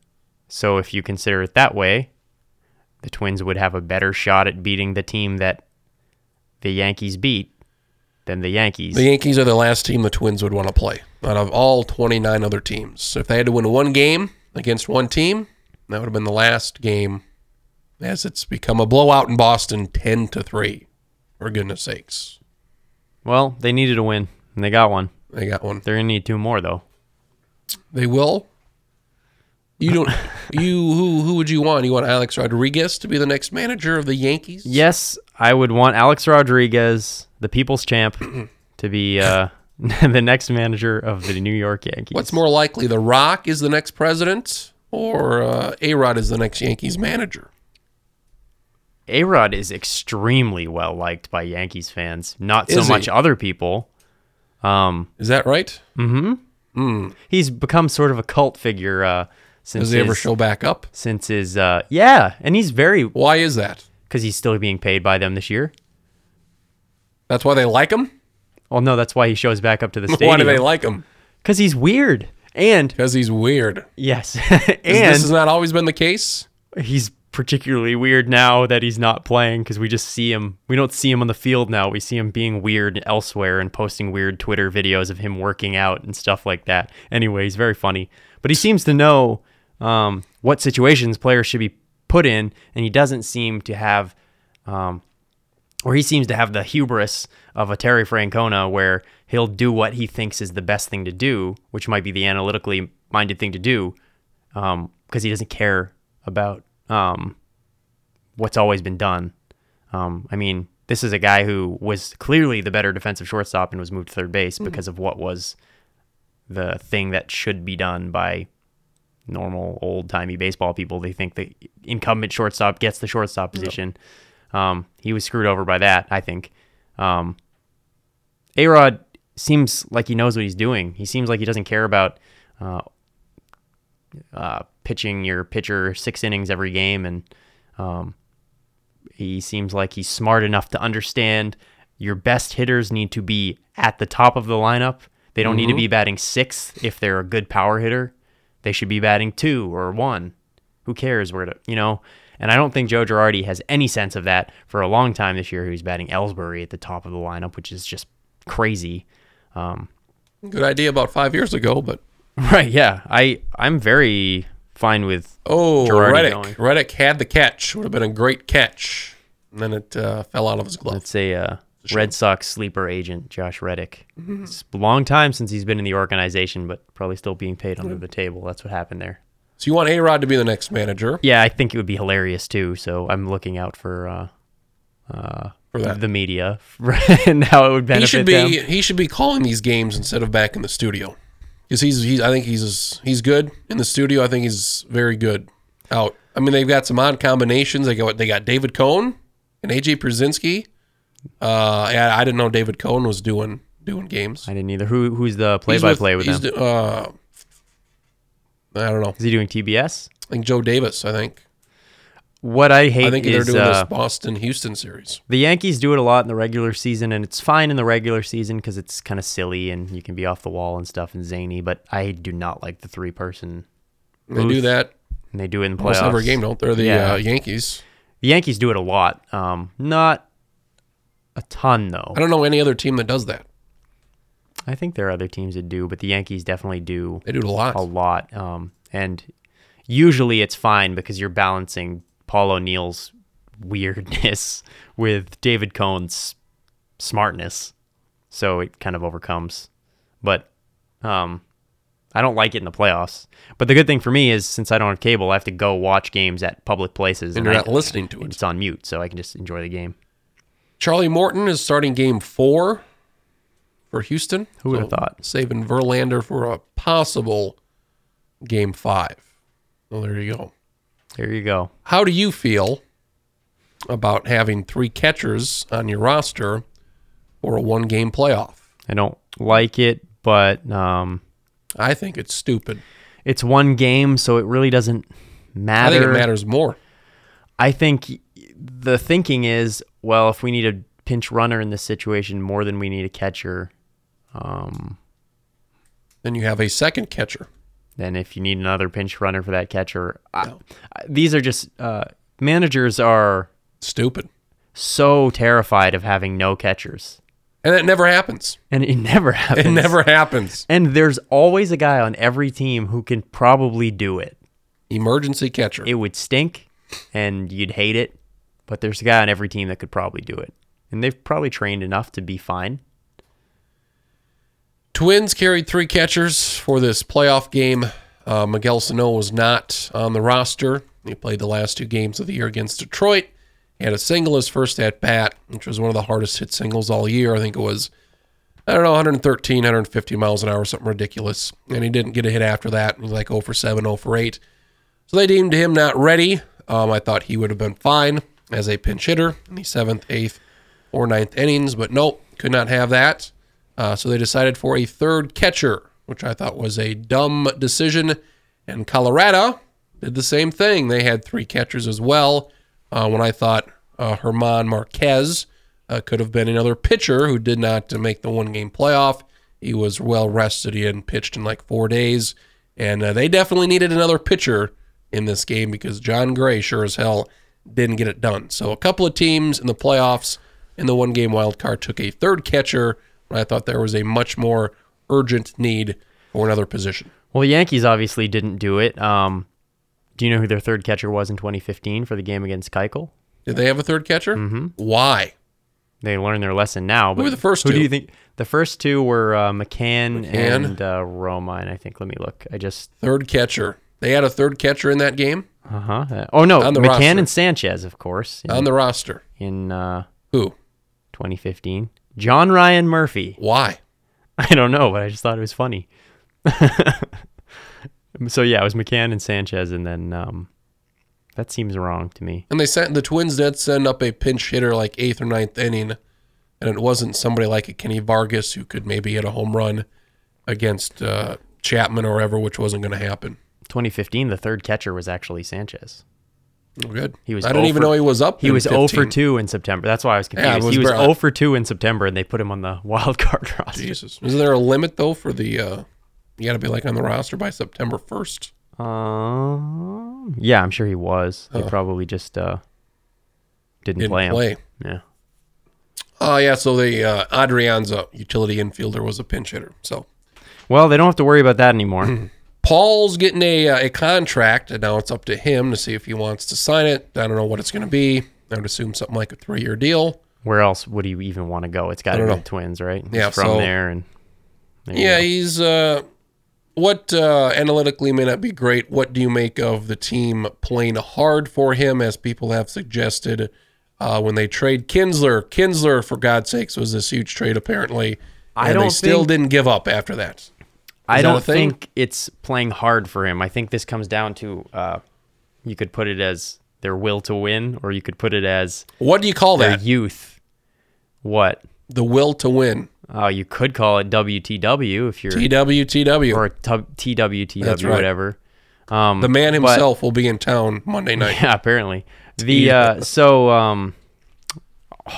So if you consider it that way, the Twins would have a better shot at beating the team that the Yankees beat than the Yankees. The Yankees are the last team the Twins would want to play out of all 29 other teams. If they had to win one game against one team, that would have been the last game as it's become a blowout in Boston 10 to 3. For goodness sakes. well, they needed a win, and they got one. They got one. They're going to need two more, though. They will. You don't you who who would you want? You want Alex Rodriguez to be the next manager of the Yankees? Yes, I would want Alex Rodriguez, the people's champ, to be uh, the next manager of the New York Yankees. What's more likely, The Rock is the next president or uh, A-Rod is the next Yankees manager? A Rod is extremely well liked by Yankees fans, not so Is he? much other people. Um, Is that right? He's become sort of a cult figure uh, since Does he ever show back up? since his uh, yeah, and he's very Why is that? because he's still being paid by them this year. That's why they like him? Well, no, that's why he shows back up to the stage. Why do they like him? because he's weird and Because he's weird. yes, and this has not always been the case. he's particularly weird now that he's not playing because we just see him. We don't see him on the field now. We see him being weird elsewhere and posting weird Twitter videos of him working out and stuff like that. Anyway, he's very funny, but he seems to know um, what situations players should be put in, and he doesn't seem to have. Um, or he seems to have the hubris of a Terry Francona where he'll do what he thinks is the best thing to do, which might be the analytically minded thing to do, because he doesn't care about um, what's always been done. Um, I mean, this is a guy who was clearly the better defensive shortstop and was moved to third base because of what was the thing that should be done by normal old timey baseball people. They think the incumbent shortstop gets the shortstop position. Um, he was screwed over by that, I think. Um, A Rod seems like he knows what he's doing. He seems like he doesn't care about uh, uh, pitching your pitcher six innings every game, and um, he seems like he's smart enough to understand your best hitters need to be at the top of the lineup. They don't need to be batting sixth if they're a good power hitter. They should be batting two or one. Who cares where to, you know? And I don't think Joe Girardi has any sense of that for a long time this year. He was batting Ellsbury at the top of the lineup, which is just crazy. Um, Good idea about five years ago, but right? Yeah, I I'm very fine with oh, Girardi Reddick. going. Reddick had the catch. Would have been a great catch. And then it uh, fell out of his glove. let's say uh, Red Sox sleeper agent Josh Reddick. Mm-hmm. It's a long time since he's been in the organization, but probably still being paid under the table. That's what happened there. So you want A Rod to be the next manager Yeah, I think it would be hilarious too. So I'm looking out for uh, uh, for that? the media and how it would benefit. He should be them. he should be calling these games instead of back in the studio. Because he's, he's I think he's he's good in the studio. I think he's very good out. I mean they've got some odd combinations. They got they got David Cone and AJ Pierzynski. Uh, yeah, I didn't know David Cone was doing doing games. I didn't either. Who who's the He's play-by-play with, he's them? do- uh, I don't know. Is he doing TBS? I think Joe Davis. I think. What I hate I think they're is doing uh, this Boston Houston series. the Yankees do it a lot in the regular season, and it's fine in the regular season because it's kind of silly and you can be off the wall and stuff and zany. But I do not like the three-person. They do that And they do it in the playoffs. every game, don't they? They're the Yeah. uh, Yankees. The Yankees do it a lot. Um, not a ton though. I don't know any other team that does that. I think there are other teams that do, but the Yankees definitely do They do a lot. a lot. Um, and usually it's fine because you're balancing Paul O'Neill's weirdness with David Cone's smartness, so it kind of overcomes. But um, I don't like it in the playoffs. But the good thing for me is since I don't have cable, I have to go watch games at public places, and you're I- not listening to it. it's on mute, so I can just enjoy the game. Charlie Morton is starting game four for Houston. Who would have thought? Saving Verlander for a possible game five. Well, there you go. There you go. How do you feel about having three catchers on your roster for a one game playoff? I don't like it, but um, I think it's stupid. it's one game, so it really doesn't matter. I think it matters more. I think the thinking is, well, if we need a pinch runner in this situation more than we need a catcher, um, Then you have a second catcher. Then if you need another pinch runner for that catcher, I, I- these are just uh, managers are Stupid. so terrified of having no catchers, And it never happens. and it never happens. It never happens. And there's always a guy on every team who can probably do it. Emergency catcher. It would stink, and you'd hate it, but there's a guy on every team that could probably do it, and they've probably trained enough to be fine. Twins carried three catchers for this playoff game. Uh, Miguel Sano was not on the roster. He played the last two games of the year against Detroit. He had a single his first at bat, which was one of the hardest hit singles all year. I think it was, I don't know, 113, 150 miles an hour, something ridiculous. And he didn't get a hit after that. He's like 0 for 7, 0 for 8. So they deemed him not ready. Um, I thought he would have been fine as a pinch hitter in the seventh, eighth, or ninth innings, but nope, could not have that. Uh, so they decided for a third catcher, which I thought was a dumb decision. And Colorado did the same thing. They had three catchers as well. Uh, when I thought uh, German Marquez uh, could have been another pitcher who did not make the one game playoff. He was well rested. He hadn't pitched in like four days. And uh, they definitely needed another pitcher in this game because Jon Gray sure as hell didn't get it done. So a couple of teams in the playoffs in the one game wild card took a third catcher I thought there was a much more urgent need for another position. Well, the Yankees obviously didn't do it. Um, do you know who their third catcher was in 2015 for the game against Keuchel? Did they have a third catcher? Mm-hmm. Why? They learned their lesson now. But were the first Who do two? you think? The first two were uh, McCann, McCann. and uh, Roma. And I think, let me look. I just, Third catcher. They had a third catcher in that game uh huh. Oh no, McCann roster. and Sanchez, of course, in, on the roster. in uh, Who? 2015. John Ryan Murphy. Why? I don't know, but I just thought it was funny. so yeah, it was McCann and Sanchez, and then um, that seems wrong to me. And they sent the Twins did send up a pinch hitter like eighth or ninth inning, and it wasn't somebody like a Kenny Vargas who could maybe hit a home run against uh, Chapman or ever, which wasn't going to happen. 2015, the third catcher was actually Sanchez. Oh, good. He was I didn't even for- know he was up. He was 0 for 2 in September. That's why I was Yeah, confused. was he was bad. 0 for 2 in September, and they put him on the wild card roster. Jesus. Isn't there a limit though for the? Uh, you got to be like on the roster by September first. Um, yeah, I'm sure he was. They probably just uh, didn't, Didn't play him. play. Yeah. Oh yeah. So the uh, Adrianza utility infielder was a pinch hitter. So Well, they don't have to worry about that anymore. Paul's getting a uh, a contract, and now it's up to him to see if he wants to sign it. I don't know what it's going to be. I would assume something like a three year deal. Where else would he even want to go? It's got to be the Twins, right? Yeah, from so- there, and there Yeah, go. he's uh, what uh, analytically may not be great. What do you make of the team playing hard for him, as people have suggested uh, when they trade Kinsler? Kinsler, for God's sakes, was this huge trade apparently, and they don't still think- didn't give up after that. I Is that a don't think it's playing hard for him. I think this comes down to uh, you could put it as their will to win, or you could put it as What do you call their that? youth. What? The will to win. Oh, you could call it WTW if you're TWTW. or t- TWTW, right. whatever. Um, the man but- himself will be in town Monday night. yeah, apparently. The uh, so um,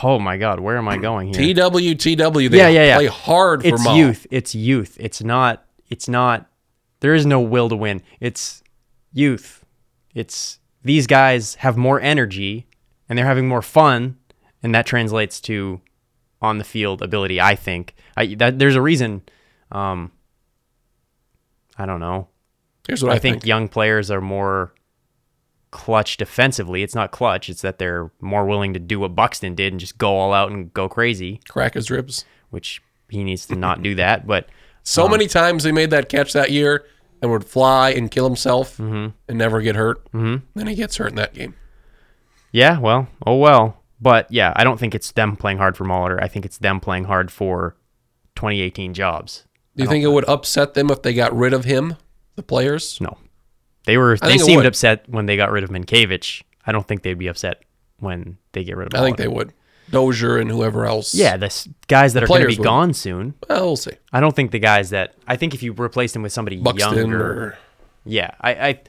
oh my God, where am I going here? TWTW. They Yeah, yeah, yeah. play hard for it's youth. It's youth. It's not. It's not. There is no will to win. It's youth. It's these guys have more energy and they're having more fun, and that translates to on the field ability. I think. I that there's a reason. Um, I don't know. Here's what I, I, think, think. young players are more clutch defensively. It's not clutch. It's that they're more willing to do what Buxton did and just go all out and go crazy, Crack his ribs. which he needs to not do that. But So many times he made that catch that year and would fly and kill himself and never get hurt. Mm-hmm. Then he gets hurt in that game. yeah, well, oh well. But yeah, I don't think it's them playing hard for Mahler. I think it's them playing hard for 2018 jobs. Do you think it would upset them if they got rid of him, the players? No, they were. They seemed upset when they got rid of Mientkiewicz. I don't think they'd be upset when they get rid of. I think they would. Dozier and whoever else. Yeah, the s- guys that are going to players be would. gone soon. Well, we'll see. I don't think the guys that I think if you replace them with somebody Buxton younger, or yeah, I, I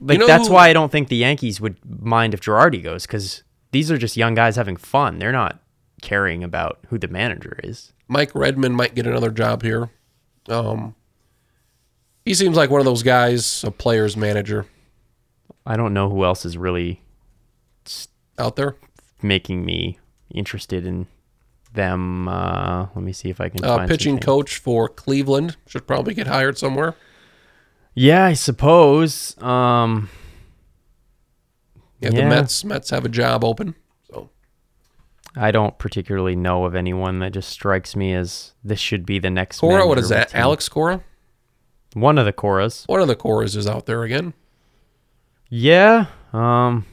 like know that's who- why I don't think the Yankees would mind if Girardi goes because these are just young guys having fun. They're not caring about who the manager is. Mike Redmond might get another job here. Um, he seems like one of those guys, a player's manager I don't know who else is really out there. Making me interested in them. Uh, let me see if I can Uh, pitching something. coach for Cleveland should probably get hired somewhere. Yeah, I suppose. Um, Yeah, the Mets Mets have a job open. So I don't particularly know of anyone that just strikes me as this should be the next. Cora, what is that? team. Alex Cora? One of the Coras. One of the Coras is out there again. Yeah. Um.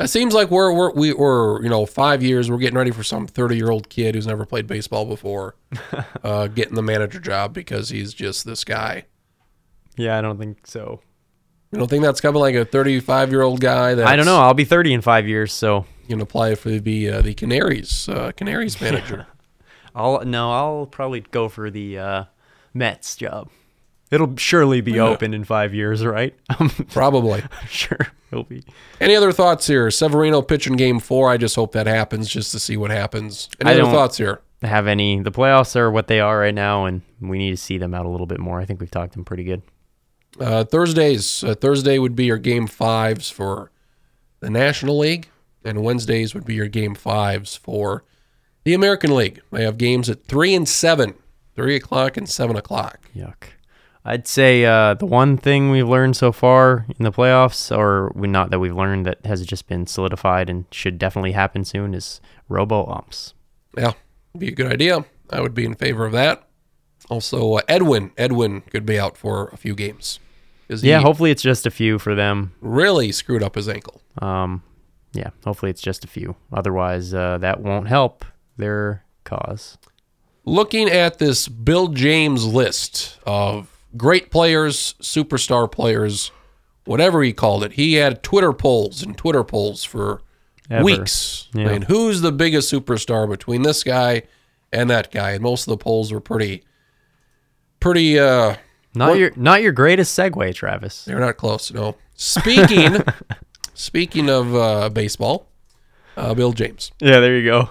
It seems like we're we're we, we're you know five years. We're getting ready for some thirty year old kid who's never played baseball before, uh, getting the manager job because he's just this guy. Yeah, I don't think so. You don't think that's coming like a thirty five year old guy that I don't know. I'll be 30 in five years, so You can apply for the uh, the Canaries uh, Canaries manager. I'll no. I'll probably go for the uh, Mets job. It'll surely be open in five years, right? Probably. sure it'll be. Any other thoughts here? Severino pitching game four. I just hope that happens just to see what happens. Any I other don't- thoughts here? Have any? The playoffs are what they are right now, and we need to see them out a little bit more. I think we've talked them pretty good. Uh, Thursdays. Uh, Thursday would be your game fives for the National League, and Wednesdays would be your game fives for the American League. They have games at three and seven, three o'clock and seven o'clock. Yuck. I'd say uh, the one thing we've learned so far in the playoffs, or we not that we've learned that has just been solidified and should definitely happen soon, is robo umps. Yeah, be a good idea. I would be in favor of that. Also, uh, Edwin. Edwin could be out for a few games. he Yeah, hopefully it's just a few for them. really screwed up his ankle. Um, yeah, hopefully it's just a few. Otherwise, uh, that won't help their cause. Looking at this Bill James list of great players, superstar players, whatever he called it, he had Twitter polls and Twitter polls for Ever. weeks. Yeah. I mean, who's the biggest superstar between this guy and that guy? And most of the polls were pretty, pretty. uh Not What- your not your greatest segue, Travis. They're not close. No. Speaking, speaking of uh, baseball, uh, Bill James. Yeah, there you go.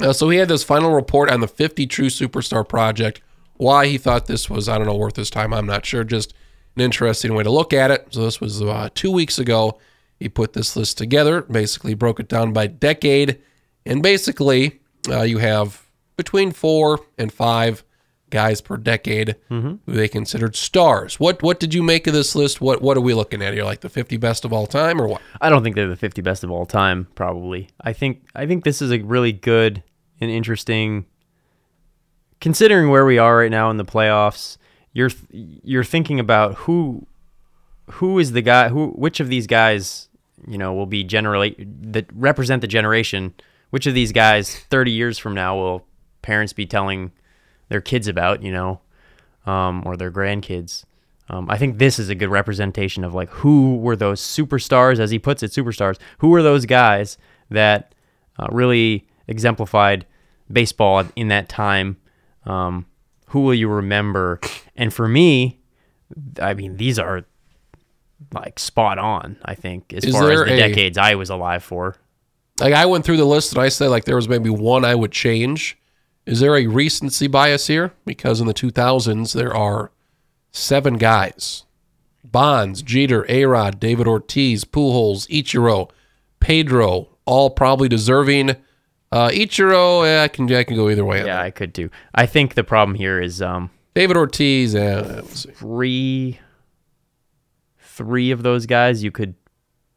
Uh, so he had this final report on the 50 True Superstar Project. Why he thought this was, I don't know, worth his time, I'm not sure. Just an interesting way to look at it. So this was uh, two weeks ago. He put this list together, basically broke it down by decade. And basically, uh, you have between four and five guys per decade who they considered stars. What what did you make of this list? What what are we looking at here? Like the 50 best of all time or what? I don't think they're the 50 best of all time. Probably. I think I think this is a really good and interesting. Considering where we are right now in the playoffs, you're you're thinking about who who is the guy who which of these guys you know will be generally that represent the generation. Which of these guys 30 years from now will parents be telling their kids about? You know, um, or their grandkids. Um, I think this is a good representation of like who were those superstars, as he puts it, superstars. Who were those guys that uh, really exemplified baseball in that time? Um, who will you remember? And for me, I mean, these are like spot on. I think as Is far as the a- decades I was alive for. Like I went through the list and I said like there was maybe one I would change. Is there a recency bias here? Because in the 2000s there are seven guys: Bonds, Jeter, Arod, David Ortiz, Pujols, Ichiro, Pedro, all probably deserving. Uh, Ichiro, eh, I can I can go either way. Yeah. I could too. I think the problem here is um, David Ortiz, eh, three three of those guys you could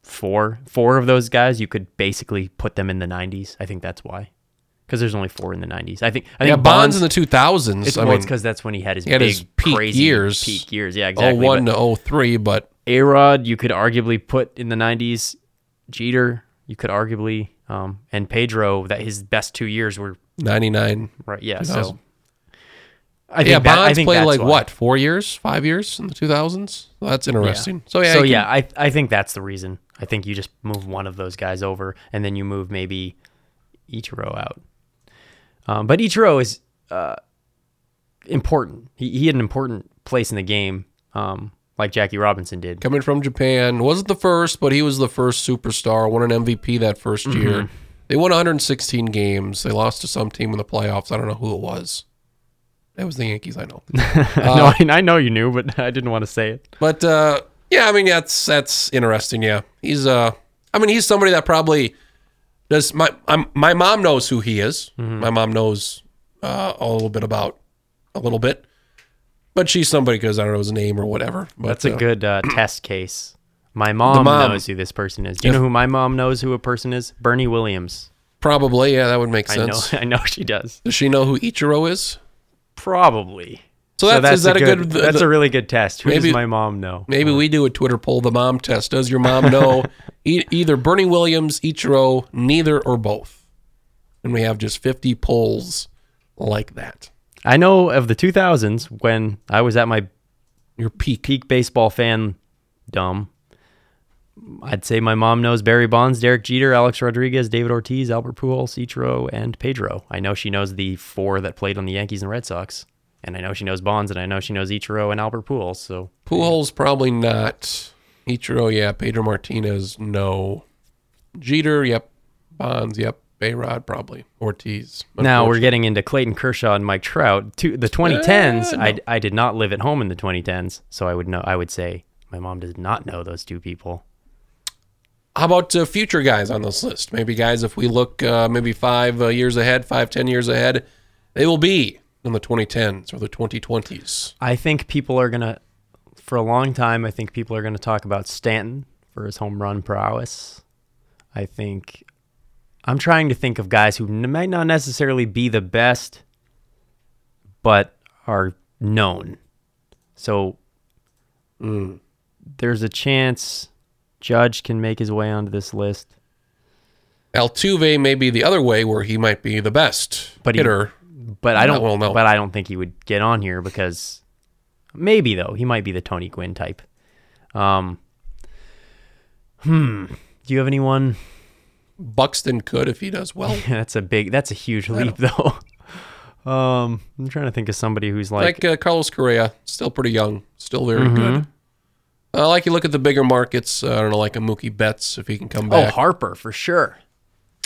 four four of those guys you could basically put them in the 90s i think that's why because there's only four in the 90s i think i think yeah, Bonds in the 2000s. it's, I well, mean, it's because that's when he had his he had big his peak crazy years. peak years yeah exactly 01 but to 03, but a-rod you could arguably put in the 90s jeter you could arguably um, and pedro that his best two years were 99. Right. Yeah. So I think yeah, that- I Bonds think played that's like why. what, four years, five years in the 2000s? So that's interesting. So yeah, so can- yeah, I I think that's the reason. I think you just move one of those guys over, and then you move maybe Ichiro out. Um, but Ichiro is uh, important. He, he had an important place in the game, um, like Jackie Robinson did. coming from Japan. Wasn't the first, but he was the first superstar. Won an MVP that 1st Mm-hmm. year. They won 116 games. They lost to some team in the playoffs. I don't know who it was. It was the Yankees, I know. no, I, I know you knew, but I didn't want to say it. But uh, yeah, I mean that's that's interesting. Yeah, he's uh, I mean he's somebody that probably does. My I'm, my mom knows who he is. Mm-hmm. My mom knows uh, a little bit about a little bit, but she's somebody because I don't know his name or whatever. But, That's a uh, good uh, test case. My mom, mom. knows who this person is. Do you know who my mom knows who a person is? Bernie Williams. probably yeah that would make I know. sense. I know she does. Does she know who Ichiro is? Probably. So that's, is that a good? the- that's the- a really good test. Who maybe- does my mom know? Maybe we do a Twitter poll, the mom test. Does your mom know e- either Bernie Williams, Ichiro, neither or both? And we have just 50 polls like that. I know of the 2000s when I was at my Your peak. peak baseball fan dumb. I'd say my mom knows Barry Bonds, Derek Jeter, Alex Rodriguez, David Ortiz, Albert Pujols, Ichiro, and Pedro. I know she knows the four that played on the Yankees and Red Sox, and I know she knows Bonds, and I know she knows Ichiro and Albert Pujols. So Pujols probably not. Ichiro, yeah. Pedro Martinez, no. Jeter, yep. Bonds, yep. Bayrod, probably. Ortiz. now we're getting into Clayton Kershaw and Mike Trout. To the 2010s, Uh, no. I, I did not live at home in the 2010s, so I would know. I would say my mom does not know those two people. How about uh, future guys on this list? Maybe guys, if we look uh, maybe five uh, years ahead, five, ten years ahead, they will be in the 2010s or the 2020s. I think people are gonna, for a long time, I think people are gonna talk about Stanton for his home run prowess. I think I'm trying to think of guys who n- might not necessarily be the best, but are known. So there's a chance Judge can make his way onto this list. Altuve may be the other way where he might be the best But he- hitter. But I don't. well, no. But I don't think he would get on here because maybe though he might be the Tony Gwynn type. Um. Hmm. Do you have anyone? Buxton could if he does well. that's a big. That's a huge leap though. Um. I'm trying to think of somebody who's like. like uh, Carlos Correa, still pretty young, still very Mm-hmm. good. Uh, like you look at the bigger markets. Uh, I don't know, like a Mookie Betts if he can come back. oh. Harper for sure.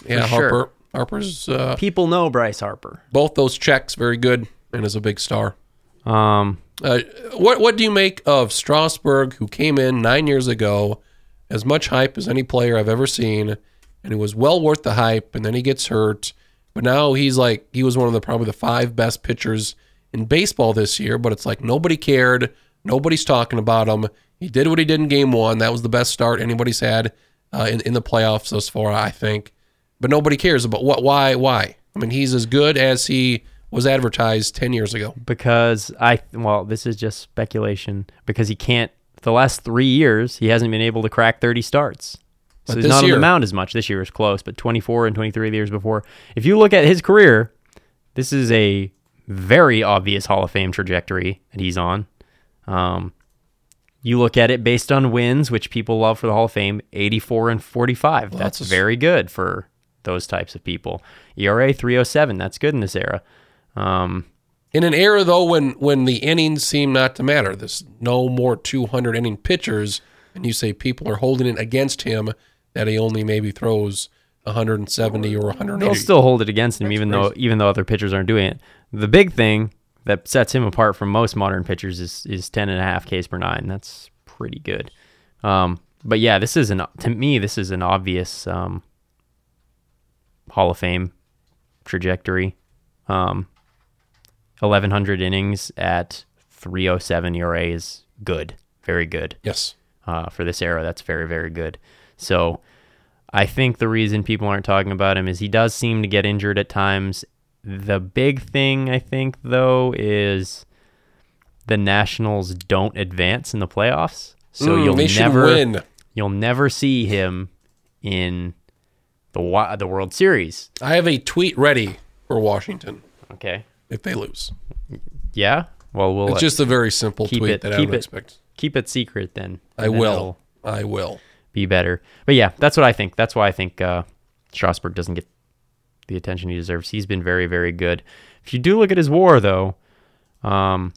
yeah, sure. Harper. Harper's uh, People know Bryce Harper. both those checks very good and is a big star. Um. Uh, what what do you make of Strasburg, who came in nine years ago, as much hype as any player I've ever seen, and it was well worth the hype, and then he gets hurt, but now he's like he was one of the probably the five best pitchers in baseball this year, but it's like nobody cared, nobody's talking about him. He did what he did in Game One. That was the best start anybody's had uh, in in the playoffs thus far, I think. But nobody cares about what, why, why. I mean, he's as good as he was advertised ten years ago. because I well, this is just speculation because he can't. The last three years, he hasn't been able to crack 30 starts. So he's not on year- the mound as much. This year is close, but 24 and 23 the years before. If you look at his career, this is a very obvious Hall of Fame trajectory that he's on. Um, you look at it based on wins, which people love for the Hall of Fame, 84 and 45. that's that's very good for those types of people. ERA 307. That's good in this era. Um, In an era though when when the innings seem not to matter, there's no more 200 inning pitchers, and you say people are holding it against him that he only maybe throws 170 or 180. They'll still hold it against him, even though even though other pitchers aren't doing it. The big thing that sets him apart from most modern pitchers is is 10 and a half Ks per nine. That's pretty good. Um, but yeah, this is an to me this is an obvious um, Hall of Fame trajectory. Um, Eleven hundred innings at three oh seven ERA is good, very good yes, uh, for this era. That's very, very good. So I think the reason people aren't talking about him is he does seem to get injured at times. The big thing, I think, though, is the Nationals don't advance in the playoffs. So Mm, you'll never win. you'll never see him in the the World Series. I have a tweet ready for Washington Okay. if they lose. Yeah. Well, we'll It's just a very simple tweet it- that I would it- expect. keep it secret then. I it'll I will. Be better. But yeah, that's what I think. That's why I think uh, Strasburg doesn't get the attention he deserves. He's been very, very good. If you do look at his WAR though, um,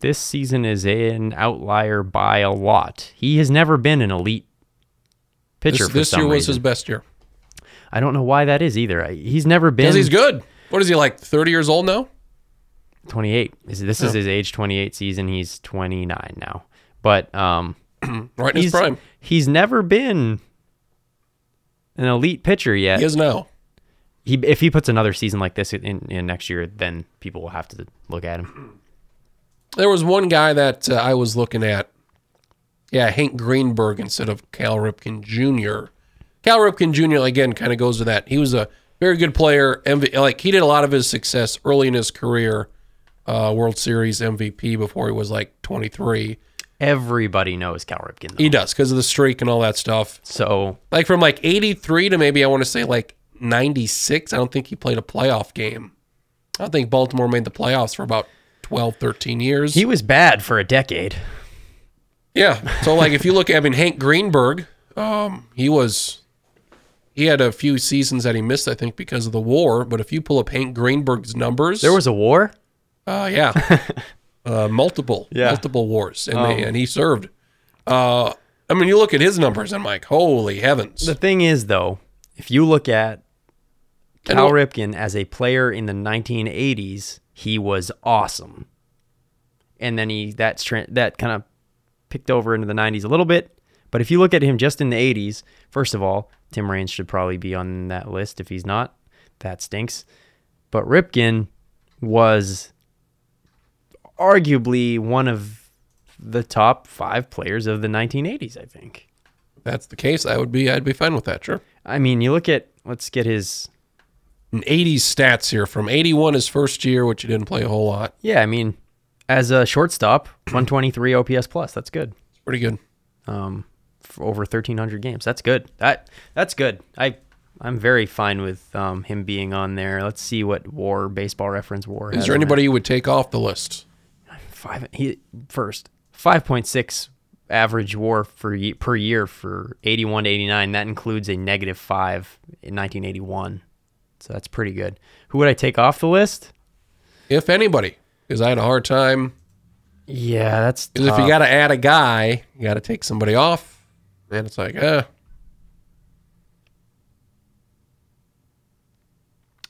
this season is an outlier by a lot. He has never been an elite pitcher This, for this year was reason. his best year. I don't know why that is either. I- He's never been. Because he's good. What is he like? Thirty years old now? 28. This is Yeah. his age 28 season? He's 29 now. But um, Right in his he's prime. he's never been an elite pitcher yet. He is now. he if he puts another season like this in, in next year, then people will have to look at him. There was one guy that uh, I was looking at. Yeah, Hank Greenberg instead of Cal Ripken Jr. Cal Ripken Jr. again kind of goes to that. He was a very good player. MV, like he did a lot of his success early in his career. Uh, World Series MVP before he was like 23. Everybody knows Cal Ripken. though. He does because of the streak and all that stuff. So Like from like 83 to maybe I want to say like 96. I don't think he played a playoff game. I don't think Baltimore made the playoffs for about 12, 13 years. he was bad for a decade. Yeah. So like if you look at I mean Hank Greenberg, um, he was he had a few seasons that he missed, I think, because of the war. But if you pull up Hank Greenberg's numbers, There was a war. uh yeah. uh multiple Yeah. multiple wars. And Um, they and he served. Uh I mean you look at his numbers, I'm like, holy heavens. The thing is, though, if you look at Cal Ripken as a player in the 1980s, he was awesome. And then he that's that kind of picked over into the 90s a little bit. But if you look at him just in the 80s, first of all, Tim Raines should probably be on that list. If he's not, that stinks. But Ripken was arguably one of the top five players of the 1980s, I think. That's the case, I would be I'd be fine with that, sure. I mean, you look at, let's get his 80s stats here from 81 his first year, which he didn't play a whole lot. Yeah, I mean, as a shortstop, 123 OPS plus. That's good. It's pretty good. Um, for over 1,300 games. That's good. That that's good. I I'm very fine with um, him being on there. Let's see what WAR Baseball Reference WAR. Is there anybody you would take off the list? Five? He first 5.6 average WAR for per year for 81 to 89. That includes a negative five in 1981. So that's pretty good. Who would I take off the list? If anybody, because I had a hard time. Yeah, that's Because if you got to add a guy, you got to take somebody off. And it's like, eh.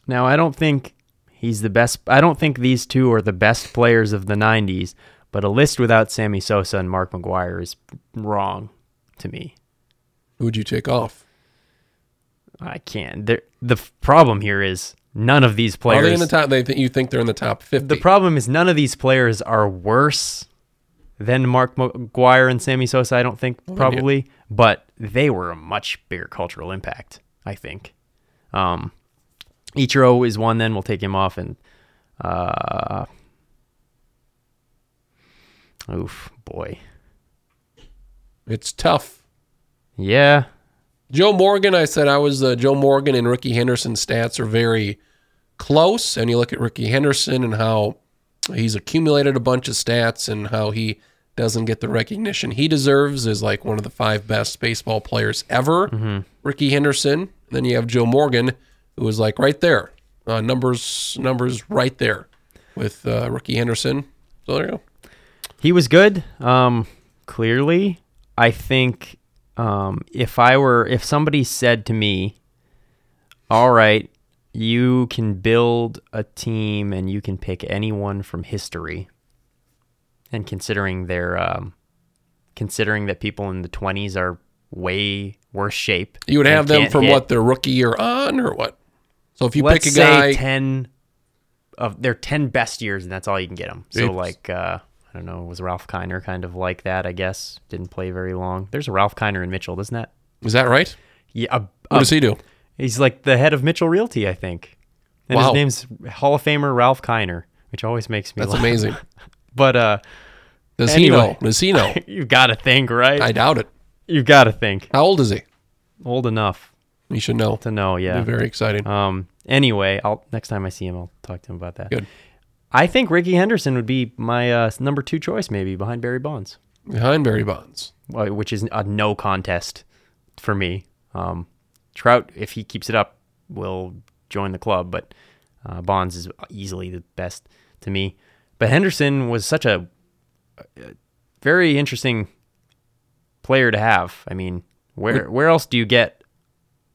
Now, I don't think he's the best. I don't think these two are the best players of the 90s, but a list without Sammy Sosa and Mark McGwire is wrong to me. Who would you take off? I can't. There, the problem here is none of these Are players. they in the top? They think you think they're in the top fifty? the problem is none of these players are worse than Mark McGwire and Sammy Sosa. I don't think you- probably, but they were a much bigger cultural impact. I think. Um, Ichiro is one. Then we'll take him off, and uh, oof, boy, it's tough. yeah, Joe Morgan, I said I was uh, Joe Morgan and Rickey Henderson stats are very close. And you look at Rickey Henderson and how he's accumulated a bunch of stats and how he doesn't get the recognition he deserves as like one of the five best baseball players ever. Rickey Henderson. Then you have Joe Morgan, who was like right there, uh, numbers numbers right there with uh, Rickey Henderson. So there you go. he was good. Um, clearly, I think um, if I were, if somebody said to me, "All right, you can build a team and you can pick anyone from history," and considering their, um, considering that people in the twenties are way worse shape, You would have them from hit, what their rookie year on, or what? So if you let's pick a guy say ten of their ten best years, and that's all you can get them. So like, uh, I don't know, was Ralph Kiner kind of like that? I guess didn't play very long. There's a Ralph Kiner in Mitchell, isn't that? is that right? Yeah, What does he do? he's like the head of Mitchell Realty, I think. And Wow. his name's Hall of Famer Ralph Kiner, which always makes me That's laugh. amazing. But uh, Does he know? Does he know? you've got to think, right? I doubt it. you've got to think. How old is he? Old enough You should know. to know, Be yeah. very exciting. Um, anyway, I'll next time I see him, I'll talk to him about that. Good. I think Rickey Henderson would be my uh, number two choice, maybe behind Barry Bonds, Behind Barry Bonds. which is a no contest for me. Um, Trout, if he keeps it up, will join the club, but uh, Bonds is easily the best to me. But Henderson was such a, a very interesting player to have. I mean, where where else do you get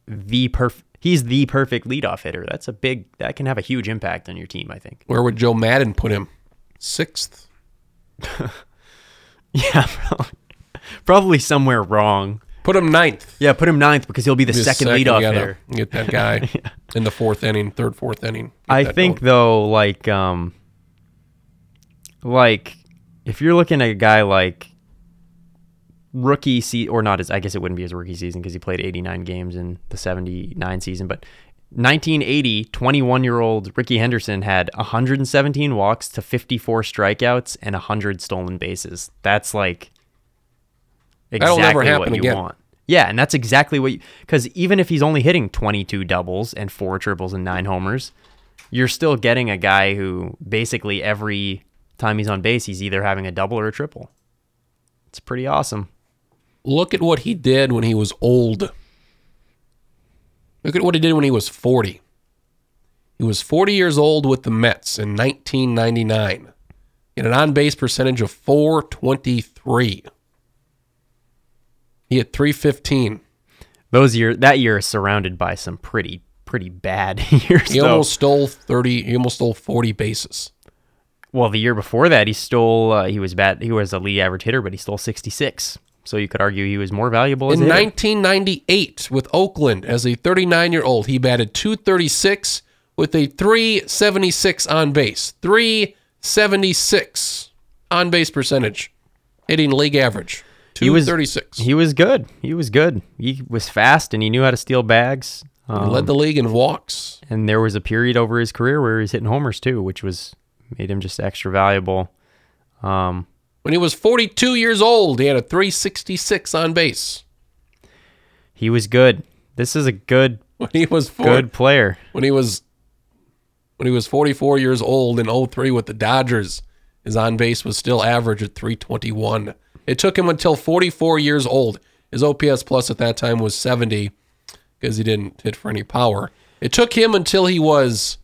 the perf? He's the perfect leadoff hitter. That's a big. That can have a huge impact on your team. I think. Where would Joe Maddon put him? Sixth. Yeah, probably, probably somewhere wrong. Put him ninth. Yeah, put him ninth because he'll be the second, you leadoff hitter. Get that guy in the fourth inning, third, fourth inning. I think going. though, like, um, like if you're looking at a guy like rookie season, or not as I guess it wouldn't be his rookie season because he played 89 games in the 79 season, but 1980, 21 year old Rickey Henderson had 117 walks to 54 strikeouts and 100 stolen bases. That's like exactly what you again. want. Yeah, and that's exactly what you because even if he's only hitting 22 doubles and four triples and nine homers, you're still getting a guy who basically every time he's on base, he's either having a double or a triple. It's pretty awesome. Look at what he did when he was old. Look at what he did when he was 40. He was 40 years old with the Mets in 1999. He had an on base percentage of 423. He had 315. Those year that year is surrounded by some pretty pretty bad years. He though. almost stole 30, he almost stole 40 bases. well, the year before that, he stole. Uh, he was bad. He was a league average hitter, but he stole 66. So you could argue he was more valuable as In a 1998, with Oakland as a 39 year old, he batted 236 with a 376 on base. 376 on base percentage, hitting league average. He was 236. He was good. He was good. He was fast and he knew how to steal bags. He Um, led the league in walks. and there was a period over his career where he was hitting homers too, which was made him just extra valuable. Um, When he was 42 years old, he had a 366 on base. he was good. This is a good, When he was four, good player. when he was when he was 44 years old in 03 with the Dodgers, his on base was still average at 321. It took him until 44 years old. His OPS plus at that time was 70 because he didn't hit for any power. It took him until he was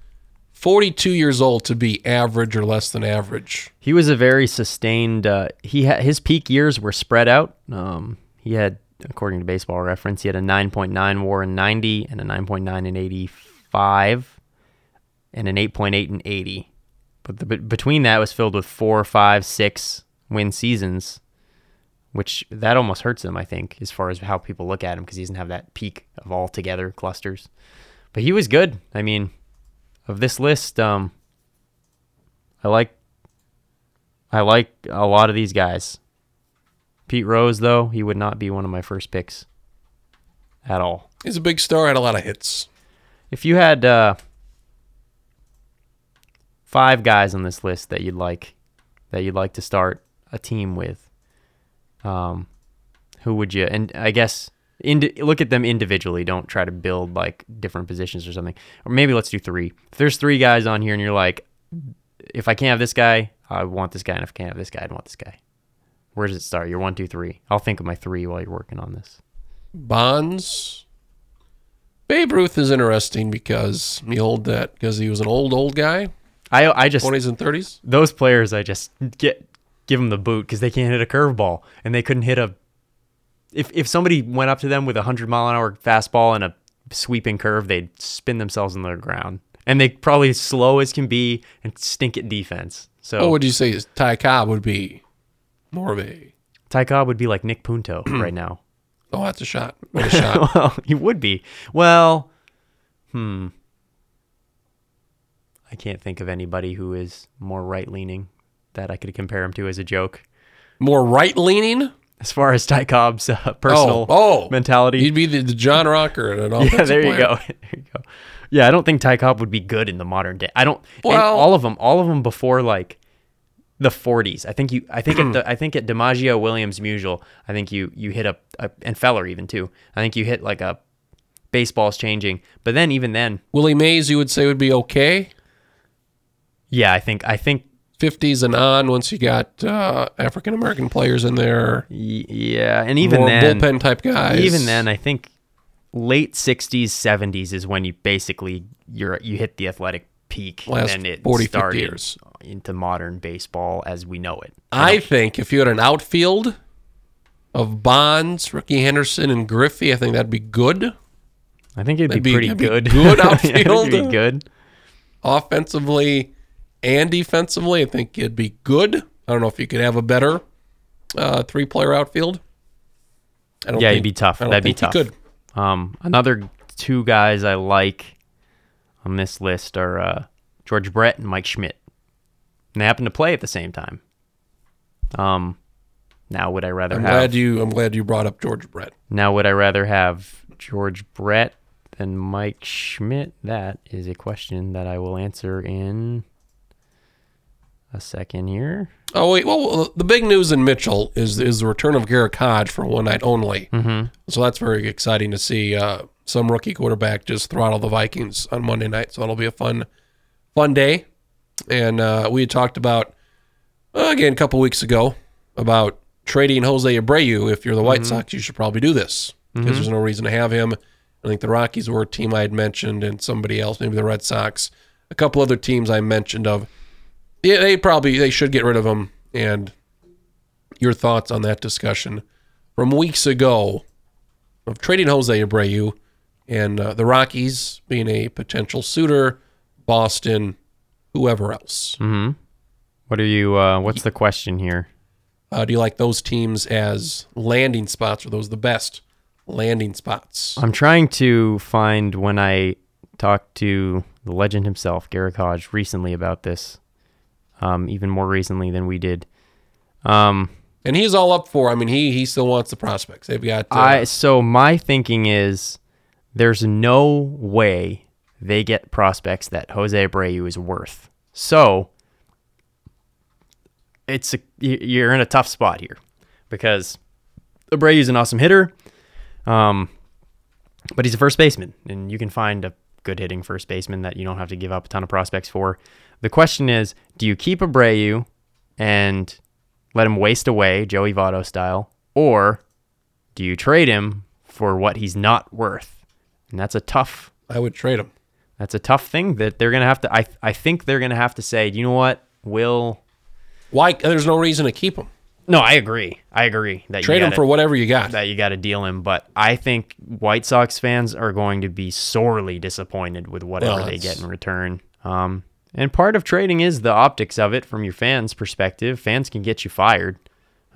42 years old to be average or less than average. He was a very sustained. Uh, he had his peak years were spread out. Um, he had, according to Baseball Reference, he had a 9.9 WAR in 90 and a 9.9 in 85, and an 8.8 in 80. But the, between that was filled with four, five, six win seasons, which that almost hurts him. I think as far as how people look at him because he doesn't have that peak of all together clusters. But he was good. I mean, of this list, um, I like I like a lot of these guys. Pete Rose, though, he would not be one of my first picks at all. He's a big star, had a lot of hits. If you had uh, five guys on this list that you'd like that you'd like to start a team with, um, who would you? And I guess indi- look at them individually. Don't try to build like different positions or something. Or maybe let's do three. If there's three guys on here, and you're like, if I can't have this guy, I want this guy, and if I can't have this guy, I want this guy. Where does it start? You're one, two, three. I'll think of my three while you're working on this. Bonds. Babe Ruth is interesting because he hold that because he was an old old guy, I I just 20s and 30s. those players I just get give them the boot because they can't hit a curveball and they couldn't hit a. If if somebody went up to them with a hundred mile an hour fastball and a sweeping curve, they'd spin themselves on the ground and they probably slow as can be and stink at defense. So What would you say is Ty Cobb would be more of a Ty Cobb would be like Nick Punto right now. oh that's a shot. What a shot. well, he would be. Well, hmm. I can't think of anybody who is more right leaning that I could compare him to as a joke. More right leaning? As far as Ty Cobb's uh, personal oh, oh. mentality. He'd be the, the John Rocker at an yeah, there you there you go. Yeah, I don't think Ty Cobb would be good in the modern day. I don't. Well- all of them, all of them before like the 40s. I think you. I think at the, I think at DiMaggio, Williams, Musial. I think you you hit a, a and Feller even too. I think you hit like a baseball's changing. But then even then, Willie Mays, you would say would be okay. yeah, I think I think 50s and on once you got uh, African American players in there, yeah, and even more then, bullpen type guys. even then, I think late '60s, '70s is when you basically you're you hit the athletic peak, Last and it 40, started years. into modern baseball as we know it. I think if you had an outfield of Bonds, Rickey Henderson, and Griffey, I think that'd be good. I think it'd be be- pretty that'd be good. good Yeah, it'd outfield. be good. Offensively and defensively, I think it'd be good. I don't know if you could have a better uh, three-player outfield. I don't Yeah, think, it'd be tough. That'd be tough. could. Um, another two guys I like on this list are uh, George Brett and Mike Schmidt. And they happen to play at the same time. Um, now would I rather I'm have? glad you. I'm glad you brought up George Brett. Now would I rather have George Brett than Mike Schmidt? That is a question that I will answer in a second here. Oh wait, well the big news in Mitchell is is the return of Garrett Hodge for one night only. Mm-hmm. So that's very exciting to see uh, some rookie quarterback just throttle the Vikings on Monday night. So that'll be a fun, fun day. And uh, we had talked about uh, again a couple weeks ago about trading Jose Abreu. If you're the White Sox, you should probably do this because there's no reason to have him. I think the Rockies were a team I had mentioned, and somebody else, maybe the Red Sox, a couple other teams I mentioned of. Yeah, they probably they should get rid of him. And your thoughts on that discussion from weeks ago of trading Jose Abreu and uh, the Rockies being a potential suitor, Boston, whoever else. Mm-hmm. What are you? Uh, what's the question here? Uh, do you like those teams as landing spots? Are those the best landing spots? I'm trying to find when I talked to the legend himself, Garrick Hodge, recently about this. Um, even more recently than we did. Um, And he's all up for. I mean, he he still wants the prospects. They've got. Uh, I so my thinking is there's no way they get prospects that Jose Abreu is worth. So it's a, you're in a tough spot here because Abreu is an awesome hitter, um, but he's a first baseman, and you can find a good hitting first baseman that you don't have to give up a ton of prospects for. The question is, do you keep Abreu and let him waste away, Joey Votto style, or do you trade him for what he's not worth? And that's a tough I would trade him. that's a tough thing that they're gonna have to I I think they're gonna have to say, you know what, Will Why? There's no reason to keep him. No, I agree. I agree that Trade you him gotta, for whatever you got. that you gotta deal him. But I think White Sox fans are going to be sorely disappointed with whatever Well, they get in return. Um and part of trading is the optics of it from your fans' perspective. Fans can get you fired.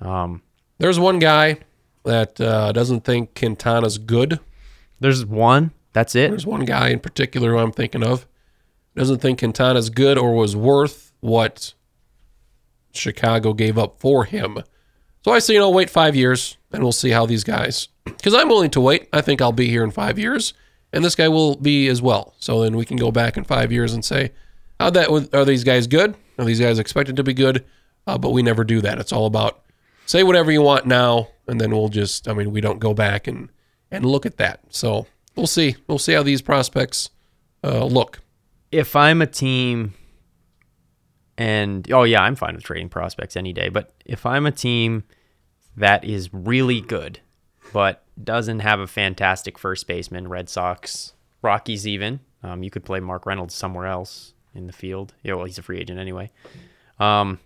Um, There's one guy that uh, doesn't think Quintana's good. there's one. That's it. There's one guy in particular who I'm thinking of. Doesn't think Quintana's good or was worth what Chicago gave up for him. So I say, you know, wait five years and we'll see how these guys. Because I'm willing to wait. I think I'll be here in five years, and this guy will be as well. So then we can go back in five years and say, how that are these guys good? Are these guys expected to be good? Uh, but we never do that. It's all about say whatever you want now, and then we'll just. I mean, we don't go back and and look at that. So we'll see. We'll see how these prospects uh, look. if I'm a team and oh yeah, I'm fine with trading prospects any day, but if I'm a team that is really good but doesn't have a fantastic first baseman, Red Sox, Rockies even, um, you could play Mark Reynolds somewhere else in the field. Yeah, well, he's a free agent anyway. Um,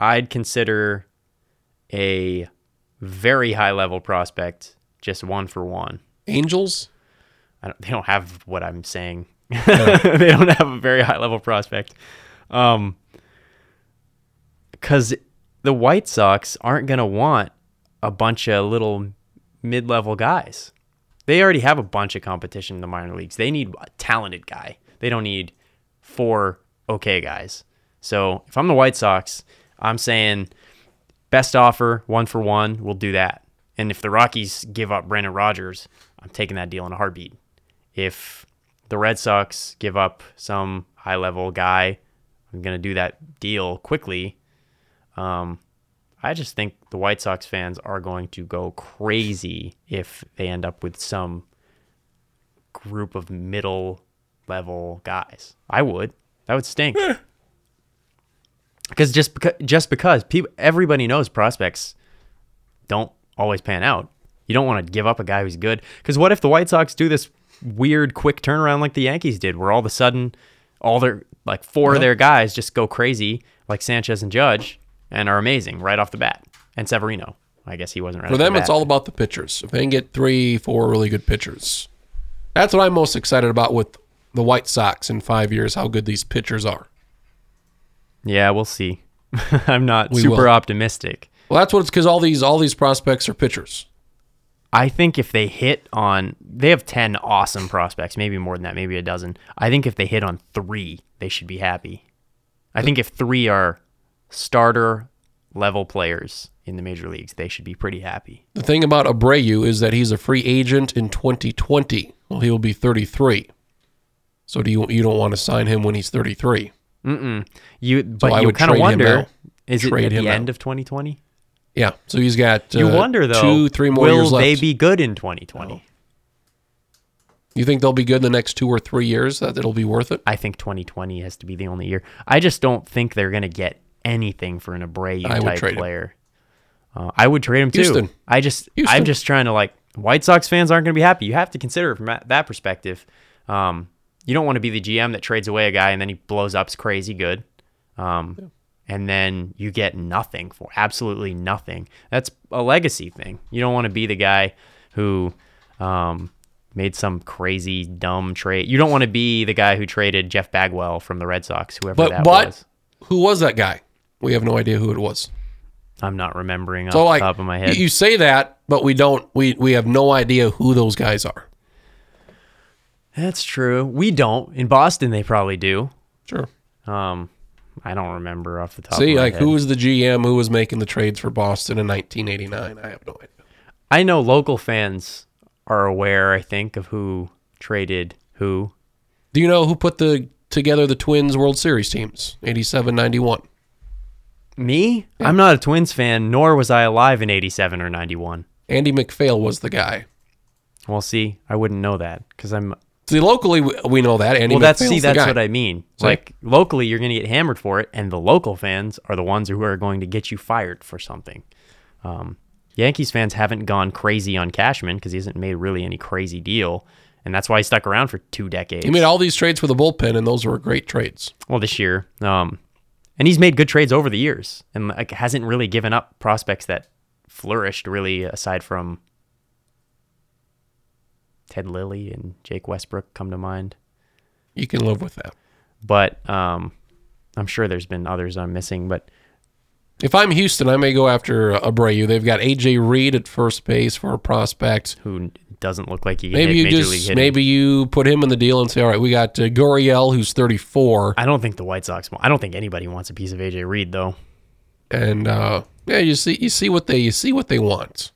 I'd consider a very high level prospect just one for one. Angels. I don't, they don't have what I'm saying. they don't have a very high level prospect. Um, because the White Sox aren't going to want a bunch of little mid level guys. They already have a bunch of competition in the minor leagues. They need a talented guy. They don't need four okay guys. So if I'm the White Sox, I'm saying best offer, one for one, we'll do that. And if the Rockies give up Brandon Rodgers, I'm taking that deal in a heartbeat. If the Red Sox give up some high level guy, I'm going to do that deal quickly. Um, I just think the White Sox fans are going to go crazy if they end up with some group of middle level guys. I would. That would stink. Eh. Because just because just because people everybody knows prospects don't always pan out. You don't want to give up a guy who's good. Because what if the White Sox do this weird quick turnaround like the Yankees did, where all of a sudden all their like four of their guys just go crazy, like Sanchez and Judge, and are amazing right off the bat. And Severino, I guess he wasn't right. For off the them, it's all about the pitchers. If they can get three, four really good pitchers, that's what I'm most excited about with the White Sox in five years. How good these pitchers are. Yeah, we'll see. I'm not We super will. optimistic. Well, that's what it's because all these all these prospects are pitchers. I think if they hit on, they have 10 awesome prospects, maybe more than that, maybe a dozen. I think if they hit on three, they should be happy. I think if three are starter level players in the major leagues, they should be pretty happy. The thing about Abreu is that he's a free agent in 2020. Well, he will be 33. So do you you don't want to sign him when he's 33? Mm-mm. You, but I you kind of wonder, is it at the out. end of 2020? Yeah. So he's got You uh, wonder though, two, three more will years left. they be good in 2020? You think they'll be good in the next two or three years? That it'll be worth it. I think 2020 has to be the only year. I just don't think they're going to get anything for an Abreu I type player. Uh, I would trade him too. Houston. I just, Houston. I'm just trying to like, White Sox fans aren't going to be happy. You have to consider it from that- that perspective. Um, you don't want to be the GM that trades away a guy and then he blows up's crazy good. Um, And then you get nothing for absolutely nothing. That's a legacy thing. You don't want to be the guy who um, made some crazy dumb trade. You don't want to be the guy who traded Jeff Bagwell from the Red Sox, whoever But that but was. who was that guy? We have no idea who it was. I'm not remembering off So like the top of my head. you say that, but we don't. We we have no idea who those guys are. That's true. We don't. In Boston, they probably do. Sure. Um, I don't remember off the top. See, of my like head. who was the GM who was making the trades for Boston in 1989? I have no idea. I know local fans are aware. I think of who traded who. Do you know who put the together the Twins World Series teams? 87, 91. Me? I'm not a Twins fan, nor was I alive in '87 or '91. Andy MacPhail was the guy. Well, see, I wouldn't know that because I'm. See, locally we, we know that Andy. Well, that's MacPhail's see, that's what I mean. See? Like locally, you're gonna get hammered for it, and the local fans are the ones who are going to get you fired for something. Um, Yankees fans haven't gone crazy on Cashman because he hasn't made really any crazy deal, and that's why he stuck around for two decades. He made all these trades for the bullpen, and those were great trades. well this year, um, and he's made good trades over the years, and like hasn't really given up prospects that flourished really aside from Ted Lilly and Jake Westbrook come to mind. You can live with that. But um, I'm sure there's been others I'm missing, but If I'm Houston, I may go after Abreu. They've got AJ Reed at first base for a prospect. who doesn't look like he can Maybe hit you just maybe you put him in the deal and say, all right, we got uh, who's 34, I don't think the White Sox. I don't think anybody wants a piece of AJ Reed though. and uh, yeah, you see you see what they you see what they want.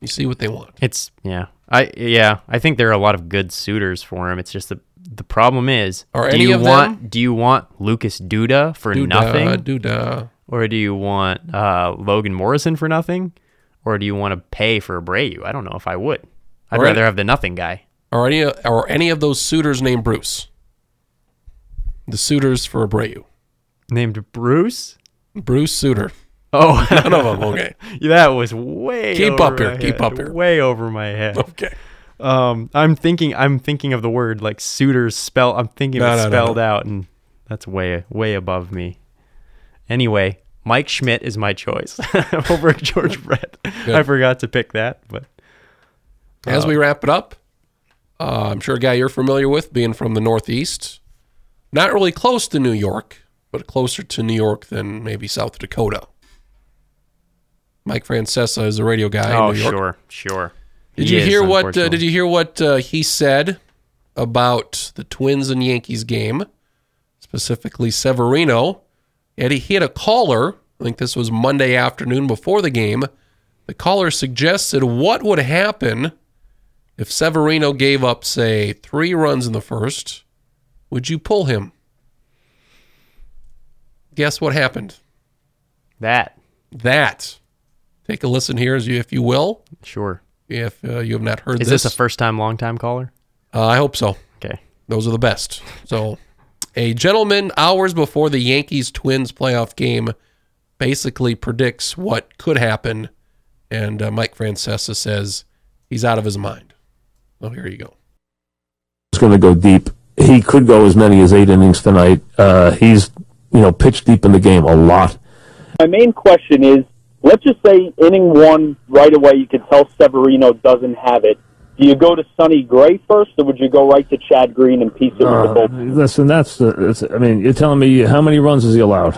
You see what they want. It's yeah. I yeah. I think there are a lot of good suitors for him. It's just the the problem is, Are do any you want them- do you want Lucas Duda for Doodah, nothing, doodah. or do you want uh, Logan Morrison for nothing, or do you want to pay for Abreu? I don't know if I would. I'd rather have the nothing guy. Are any are any of those suitors named Bruce? The suitors for Abreu. Named Bruce. Bruce Sutter. Oh, None of them. Okay. that was way Keep over up here, my keep head, up here. way over my head. Okay. Um, I'm thinking, I'm thinking of the word like suitors spell. I'm thinking No, it's no, spelled no. out, and that's way, way above me. Anyway, Mike Schmidt is my choice over George Brett. I forgot to pick that, but As we wrap it up, uh, I'm sure a guy you're familiar with, being from the Northeast, not really close to New York, but closer to New York than maybe South Dakota. Mike Francesa is a radio guy oh, in New York. sure, sure. Did you is, hear what? Uh, did you hear what uh, he said about the Twins and Yankees game, specifically Severino? And he hit a caller. I think this was Monday afternoon before the game. The caller suggested what would happen if Severino gave up, say, three runs in the first. Would you pull him? Guess what happened? that? That. Take a listen here, as you, if you will. Sure. If uh, you have not heard this. Is this a first time, long time caller? Uh, I hope so. Okay. Those are the best. So, a gentleman hours before the Yankees Twins playoff game basically predicts what could happen, and uh, Mike Francesa says he's out of his mind. So here you go. It's going to go deep. He could go as many as eight innings tonight. Uh, he's you know pitched deep in the game a lot. My main question is, let's just say inning one right away, you could tell Severino doesn't have it. Do you go to Sonny Gray first, or would you go right to Chad Green and piece it with the Uh, bull? listen, that's the. It's, I mean, you're telling me how many runs is he allowed?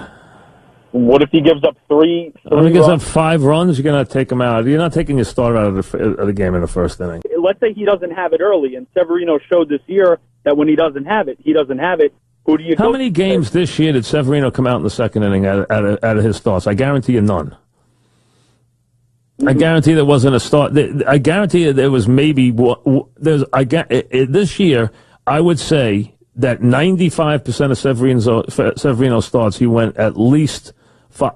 What if he gives up three? Three he gives up five runs, you're going to take him out. You're not taking your starter out of the, of the game in the first inning. Let's say he doesn't have it early, and Severino showed this year that when he doesn't have it, he doesn't have it. Who do you? How many games this year did Severino come out in the second inning out of, out of, out of his starts? I guarantee you none. I mm-hmm. guarantee there wasn't a start. I guarantee you there was maybe there's. I gu- i- i- this year. I would say that 95 percent of Severino's uh, Severino starts he went at least.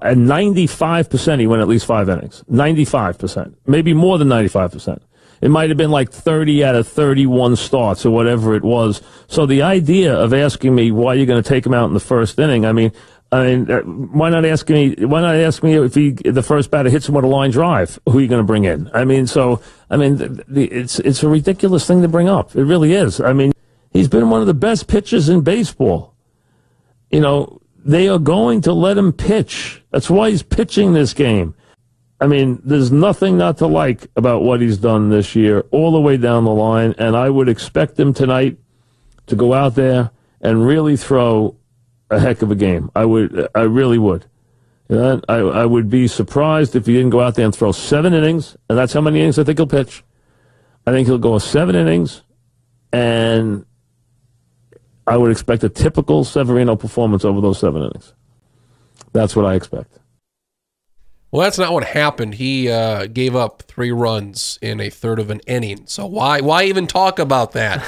And 95 percent he went at least five innings. 95 percent, maybe more than 95 percent. It might have been like 30 out of 31 starts or whatever it was. So the idea of asking me why you're going to take him out in the first inning, I mean, I mean, uh, why not ask me? Why not ask me if he the first batter hits him with a line drive? Who are you going to bring in? I mean, so I mean, the, the, it's it's a ridiculous thing to bring up. It really is. I mean, he's been one of the best pitchers in baseball. You know, they are going to let him pitch. That's why he's pitching this game. I mean, there's nothing not to like about what he's done this year, all the way down the line. And I would expect him tonight to go out there and really throw a heck of a game. I would, I really would. I, I would be surprised if he didn't go out there and throw seven innings, and that's how many innings I think he'll pitch. I think he'll go seven innings, and I would expect a typical Severino performance over those seven innings. That's what I expect. Well, that's not what happened. He uh, gave up three runs in a third of an inning. So why why even talk about that?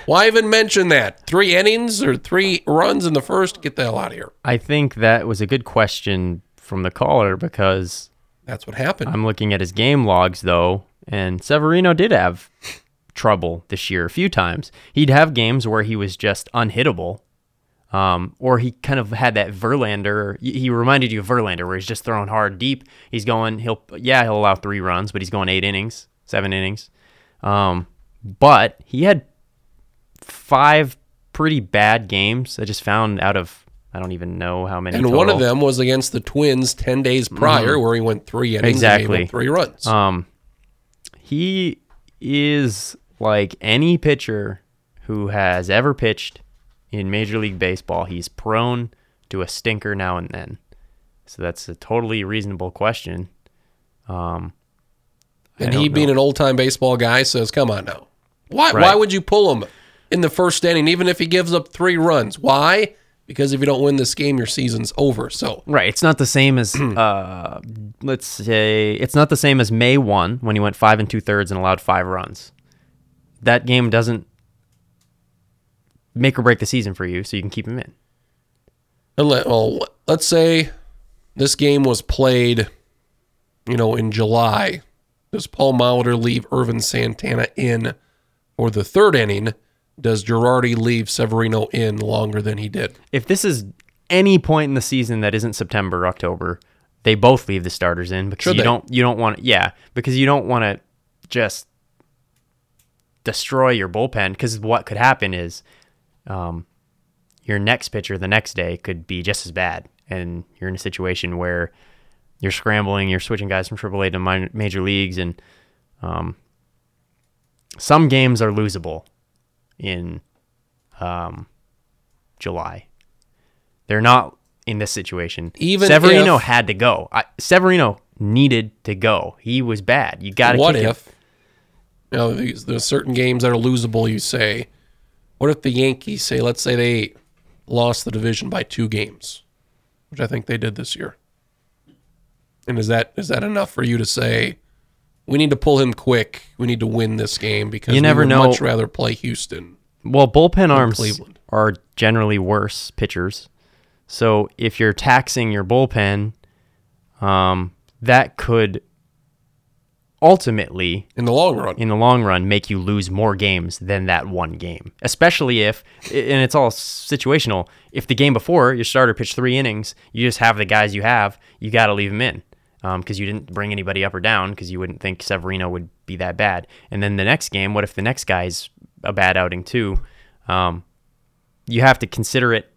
why even mention that? Three innings or three runs in the first? Get the hell out of here. I think that was a good question from the caller because That's what happened. I'm looking at his game logs though, and Severino did have trouble this year a few times. He'd have games where he was just unhittable. Um, or he kind of had that Verlander. He reminded you of Verlander, where he's just throwing hard deep. He's going. He'll yeah, he'll allow three runs, but he's going eight innings, seven innings. Um, but he had five pretty bad games. I just found out of I don't even know how many. and one of them was against the Twins 10 days prior where he went three innings gave Mm-hmm. Exactly. up three runs. Um, he is like any pitcher who has ever pitched in Major League Baseball. He's prone to a stinker now and then. So that's a totally reasonable question. Um, and he being an old-time baseball guy says, "Come on now. Why Right. why would you pull him in the first inning even if he gives up three runs? Why? Because if you don't win this game, your season's over." So, Right. It's not the same as, uh, let's say, it's not the same as May 1 when he went five and two thirds and allowed five runs. That game doesn't make or break the season for you, so you can keep him in. And let, well, let's say this game was played, you know, in July. Does Paul Molitor leave Ervin Santana in for the third inning? Does Girardi leave Severino in longer than he did? If this is any point in the season that isn't September or October, they both leave the starters in because Should you they? don't you don't want yeah because you don't want to just destroy your bullpen because what could happen is um, your next pitcher the next day could be just as bad and you're in a situation where you're scrambling you're switching guys from AAA to minor, major leagues and um, some games are losable in um, July they're not in this situation. Even Severino if- had to go. I, Severino needed to go. He was bad. You got to. What kick him. if, you know, there's certain games that are losable, you say, what if the Yankees say, let's say they lost the division by two games, which I think they did this year. And is that is that enough for you to say, we need to pull him quick, we need to win this game because You never we would know- much rather play Houston. Well, bullpen arms Cleveland. are generally worse pitchers. So if you're taxing your bullpen, um, that could ultimately in the long run. in the long run make you lose more games than that one game. Especially if, and it's all situational. If the game before your starter pitched three innings, you just have the guys you have, you got to leave them in because you didn't bring anybody up or down because you wouldn't think Severino would be that bad. And then the next game, what if the next guy's a bad outing too? Um, you have to consider it.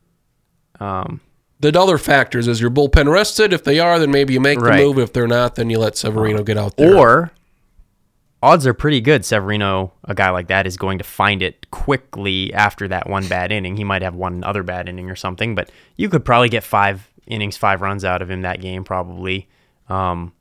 Um, the other factors is your bullpen rested. If they are, then maybe you make Right. the move. If they're not, then you let Severino get out there. Or odds are pretty good Severino, a guy like that, is going to find it quickly after that one bad inning. He might have one other bad inning or something, but you could probably get five innings, five runs out of him that game, probably. Um,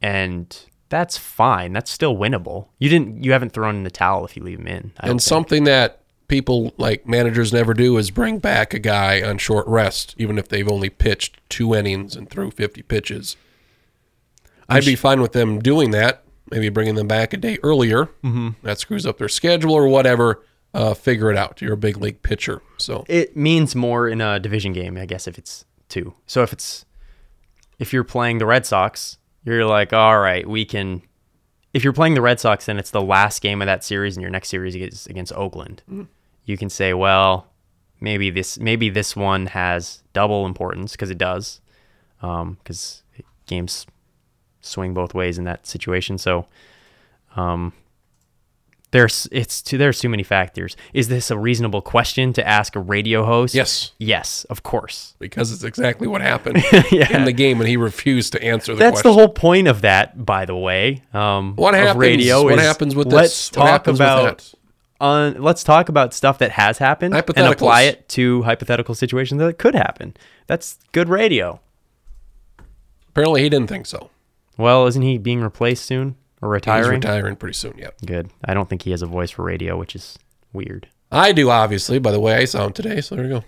and that's fine. That's still winnable. You didn't. You haven't thrown in the towel if you leave him in. I and something that people like managers never do is bring back a guy on short rest, even if they've only pitched two innings and threw 50 pitches. I'd be fine with them doing that, maybe bringing them back a day earlier. Mm-hmm. That screws up their schedule or whatever. Uh, figure it out. You're a big league pitcher. So it means more in a division game, I guess, if it's two. So if it's if you're playing the Red Sox, you're like, all right, we can. If you're playing the Red Sox and it's the last game of that series, and your next series is against Oakland, you can say, well, maybe this maybe this one has double importance because it does, because games swing both ways in that situation. So, um, there's it's too there's too many factors. Is this a reasonable question to ask a radio host? Yes. Yes, of course. because it's exactly what happened Yeah. in the game when he refused to answer the That's question. the whole point of that, by the way. Um, What happens? Radio what is happens with let's this? What talk about on let's talk about stuff that has happened and apply it to hypothetical situations that could happen. That's good radio. Apparently, he didn't think so. Well, isn't he being replaced soon or He's retiring? retiring pretty soon. Yeah. Good. I don't think he has a voice for radio, which is weird. I do, obviously, by the way I sound today. So there you go.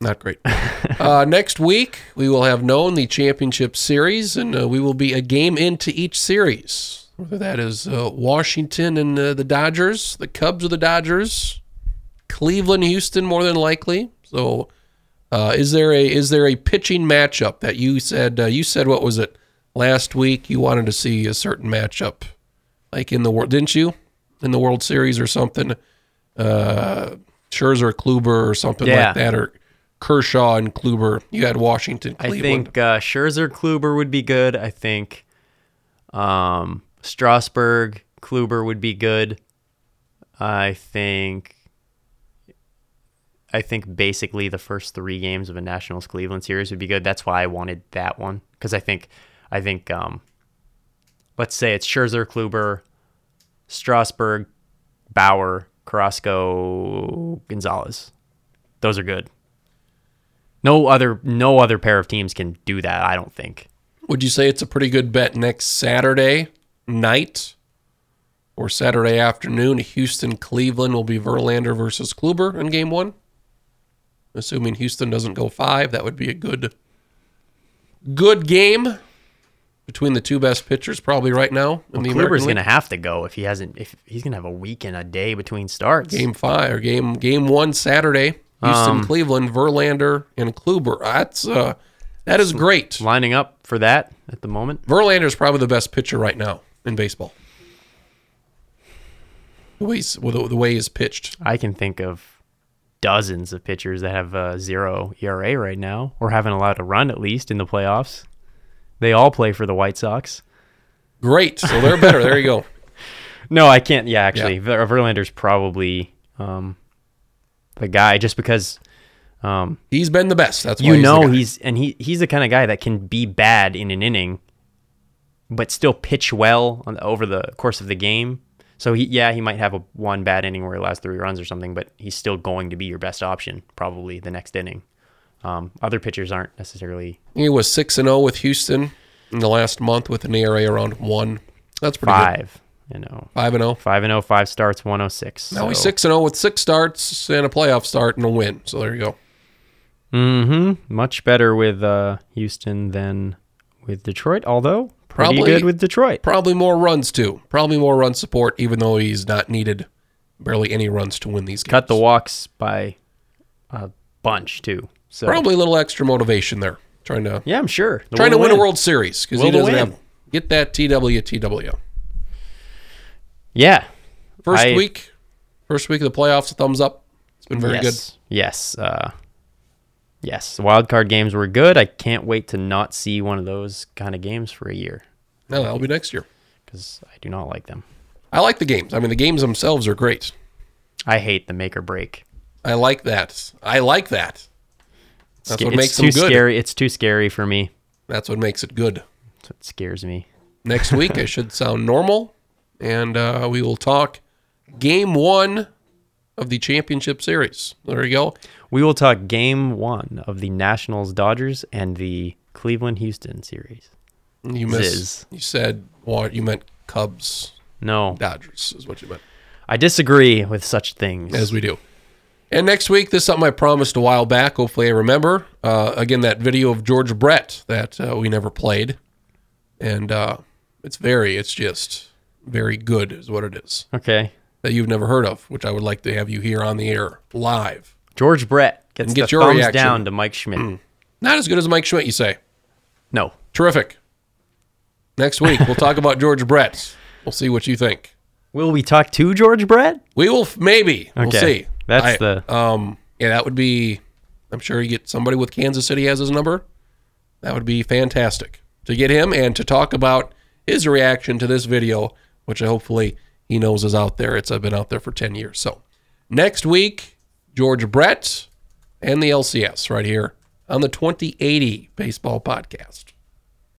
Not great. uh, next week, we will have known the championship series, and uh, we will be a game into each series. Whether that is uh, Washington and uh, the Dodgers, the Cubs or the Dodgers, Cleveland, Houston, more than likely. So, uh, is there a is there a pitching matchup that you said uh, you said what was it last week? You wanted to see a certain matchup, like in the world, didn't you? In the World Series or something uh, Scherzer, Kluber, or something Yeah. like that, or Kershaw and Kluber. You had Washington, I think uh, Scherzer Kluber would be good. I think um, Strasburg Kluber would be good. I think I think basically the first three games of a Nationals Cleveland series would be good. That's why I wanted that one because I think I think um, let's say it's Scherzer Kluber, Strasburg, Bauer, Carrasco, Gonzalez. Those are good. No other no other pair of teams can do that, I don't think. Would you say it's a pretty good bet next Saturday night or Saturday afternoon? Houston, Cleveland will be Verlander versus Kluber in game one. Assuming Houston doesn't go five, that would be a good, good game between the two best pitchers probably right now in the Kluber's going to have to go if he hasn't if he's going to have a week and a day between starts. Game five or game game one Saturday. Houston, Um, Cleveland, Verlander, and Kluber. That's uh, that is great. Lining up for that at the moment. Verlander is probably the best pitcher right now in baseball. The way he's, well, the, the way he's pitched. I can think of dozens of pitchers that have uh, zero ERA right now or haven't allowed a run at least in the playoffs. They all play for the White Sox. Great. So they're better. there you go. No, I can't. Yeah, actually, Ver- Verlander's probably um, the guy just because um, He's been the best. That's why you he's know he's and he he's the kind of guy that can be bad in an inning, but still pitch well on, over the course of the game. So he yeah he might have a one bad inning where he allows three runs or something, but he's still going to be your best option probably the next inning. Um, other pitchers aren't necessarily He was six and zero with Houston in the last month with an ERA around one. That's pretty good. five. You know, Five and zero. five and oh, five starts, one oh six. Now he's six and zero with six starts and a playoff start and a win. So there you go. Mm-hmm. Much better with uh, Houston than with Detroit, although pretty Probably- good with Detroit. Probably more runs too. Probably more run support, even though he's not needed barely any runs to win these games. Cut the walks by a bunch too. So Probably a little extra motivation there, trying to yeah, I'm sure. The trying to win a. World Series because he Will to doesn't win. have Get that TWTW. Yeah. First I- week, first week of the playoffs. Thumbs up. It's been very good. yes. Yes. Uh, yes. Wild card games were good. I can't wait to not see one of those kind of games for a year. No, that'll be next year. because I do not like them. I like the games. I mean, the games themselves are great. I hate the make or break. I like that. I like that. That's what it's makes too them good. scary. It's too scary for me. That's what makes it good. That's what scares me. Next week, I should sound normal, and uh, we will talk game one of the championship series. There you go. We will talk game one of the Nationals Dodgers and the Cleveland Houston series. You missed. Ziz. You said what? You meant Cubs, No, Dodgers is what you meant. I disagree with such things. as we do. And next week, this is something I promised a while back. Hopefully, I remember. Uh, again, that video of George Brett that uh, we never played, and uh, it's very, it's just very good, is what it is okay. that you've never heard of, which I would like to have you here on the air live. George Brett gets And get the your thumbs reaction. down to Mike Schmidt. Not as good as Mike Schmidt, you say. No. Terrific. Next week, we'll talk about George Brett. We'll see what you think. Will we talk to George Brett? We will f- maybe. We'll Okay. see. That's I- the- um. Yeah, that would be. I'm sure you get somebody with Kansas City has his number. That would be fantastic to get him and to talk about his reaction to this video, which hopefully he knows is out there. It's uh, been out there for ten years. So next week, George Brett and the LCS right here on the 2080 Baseball Podcast.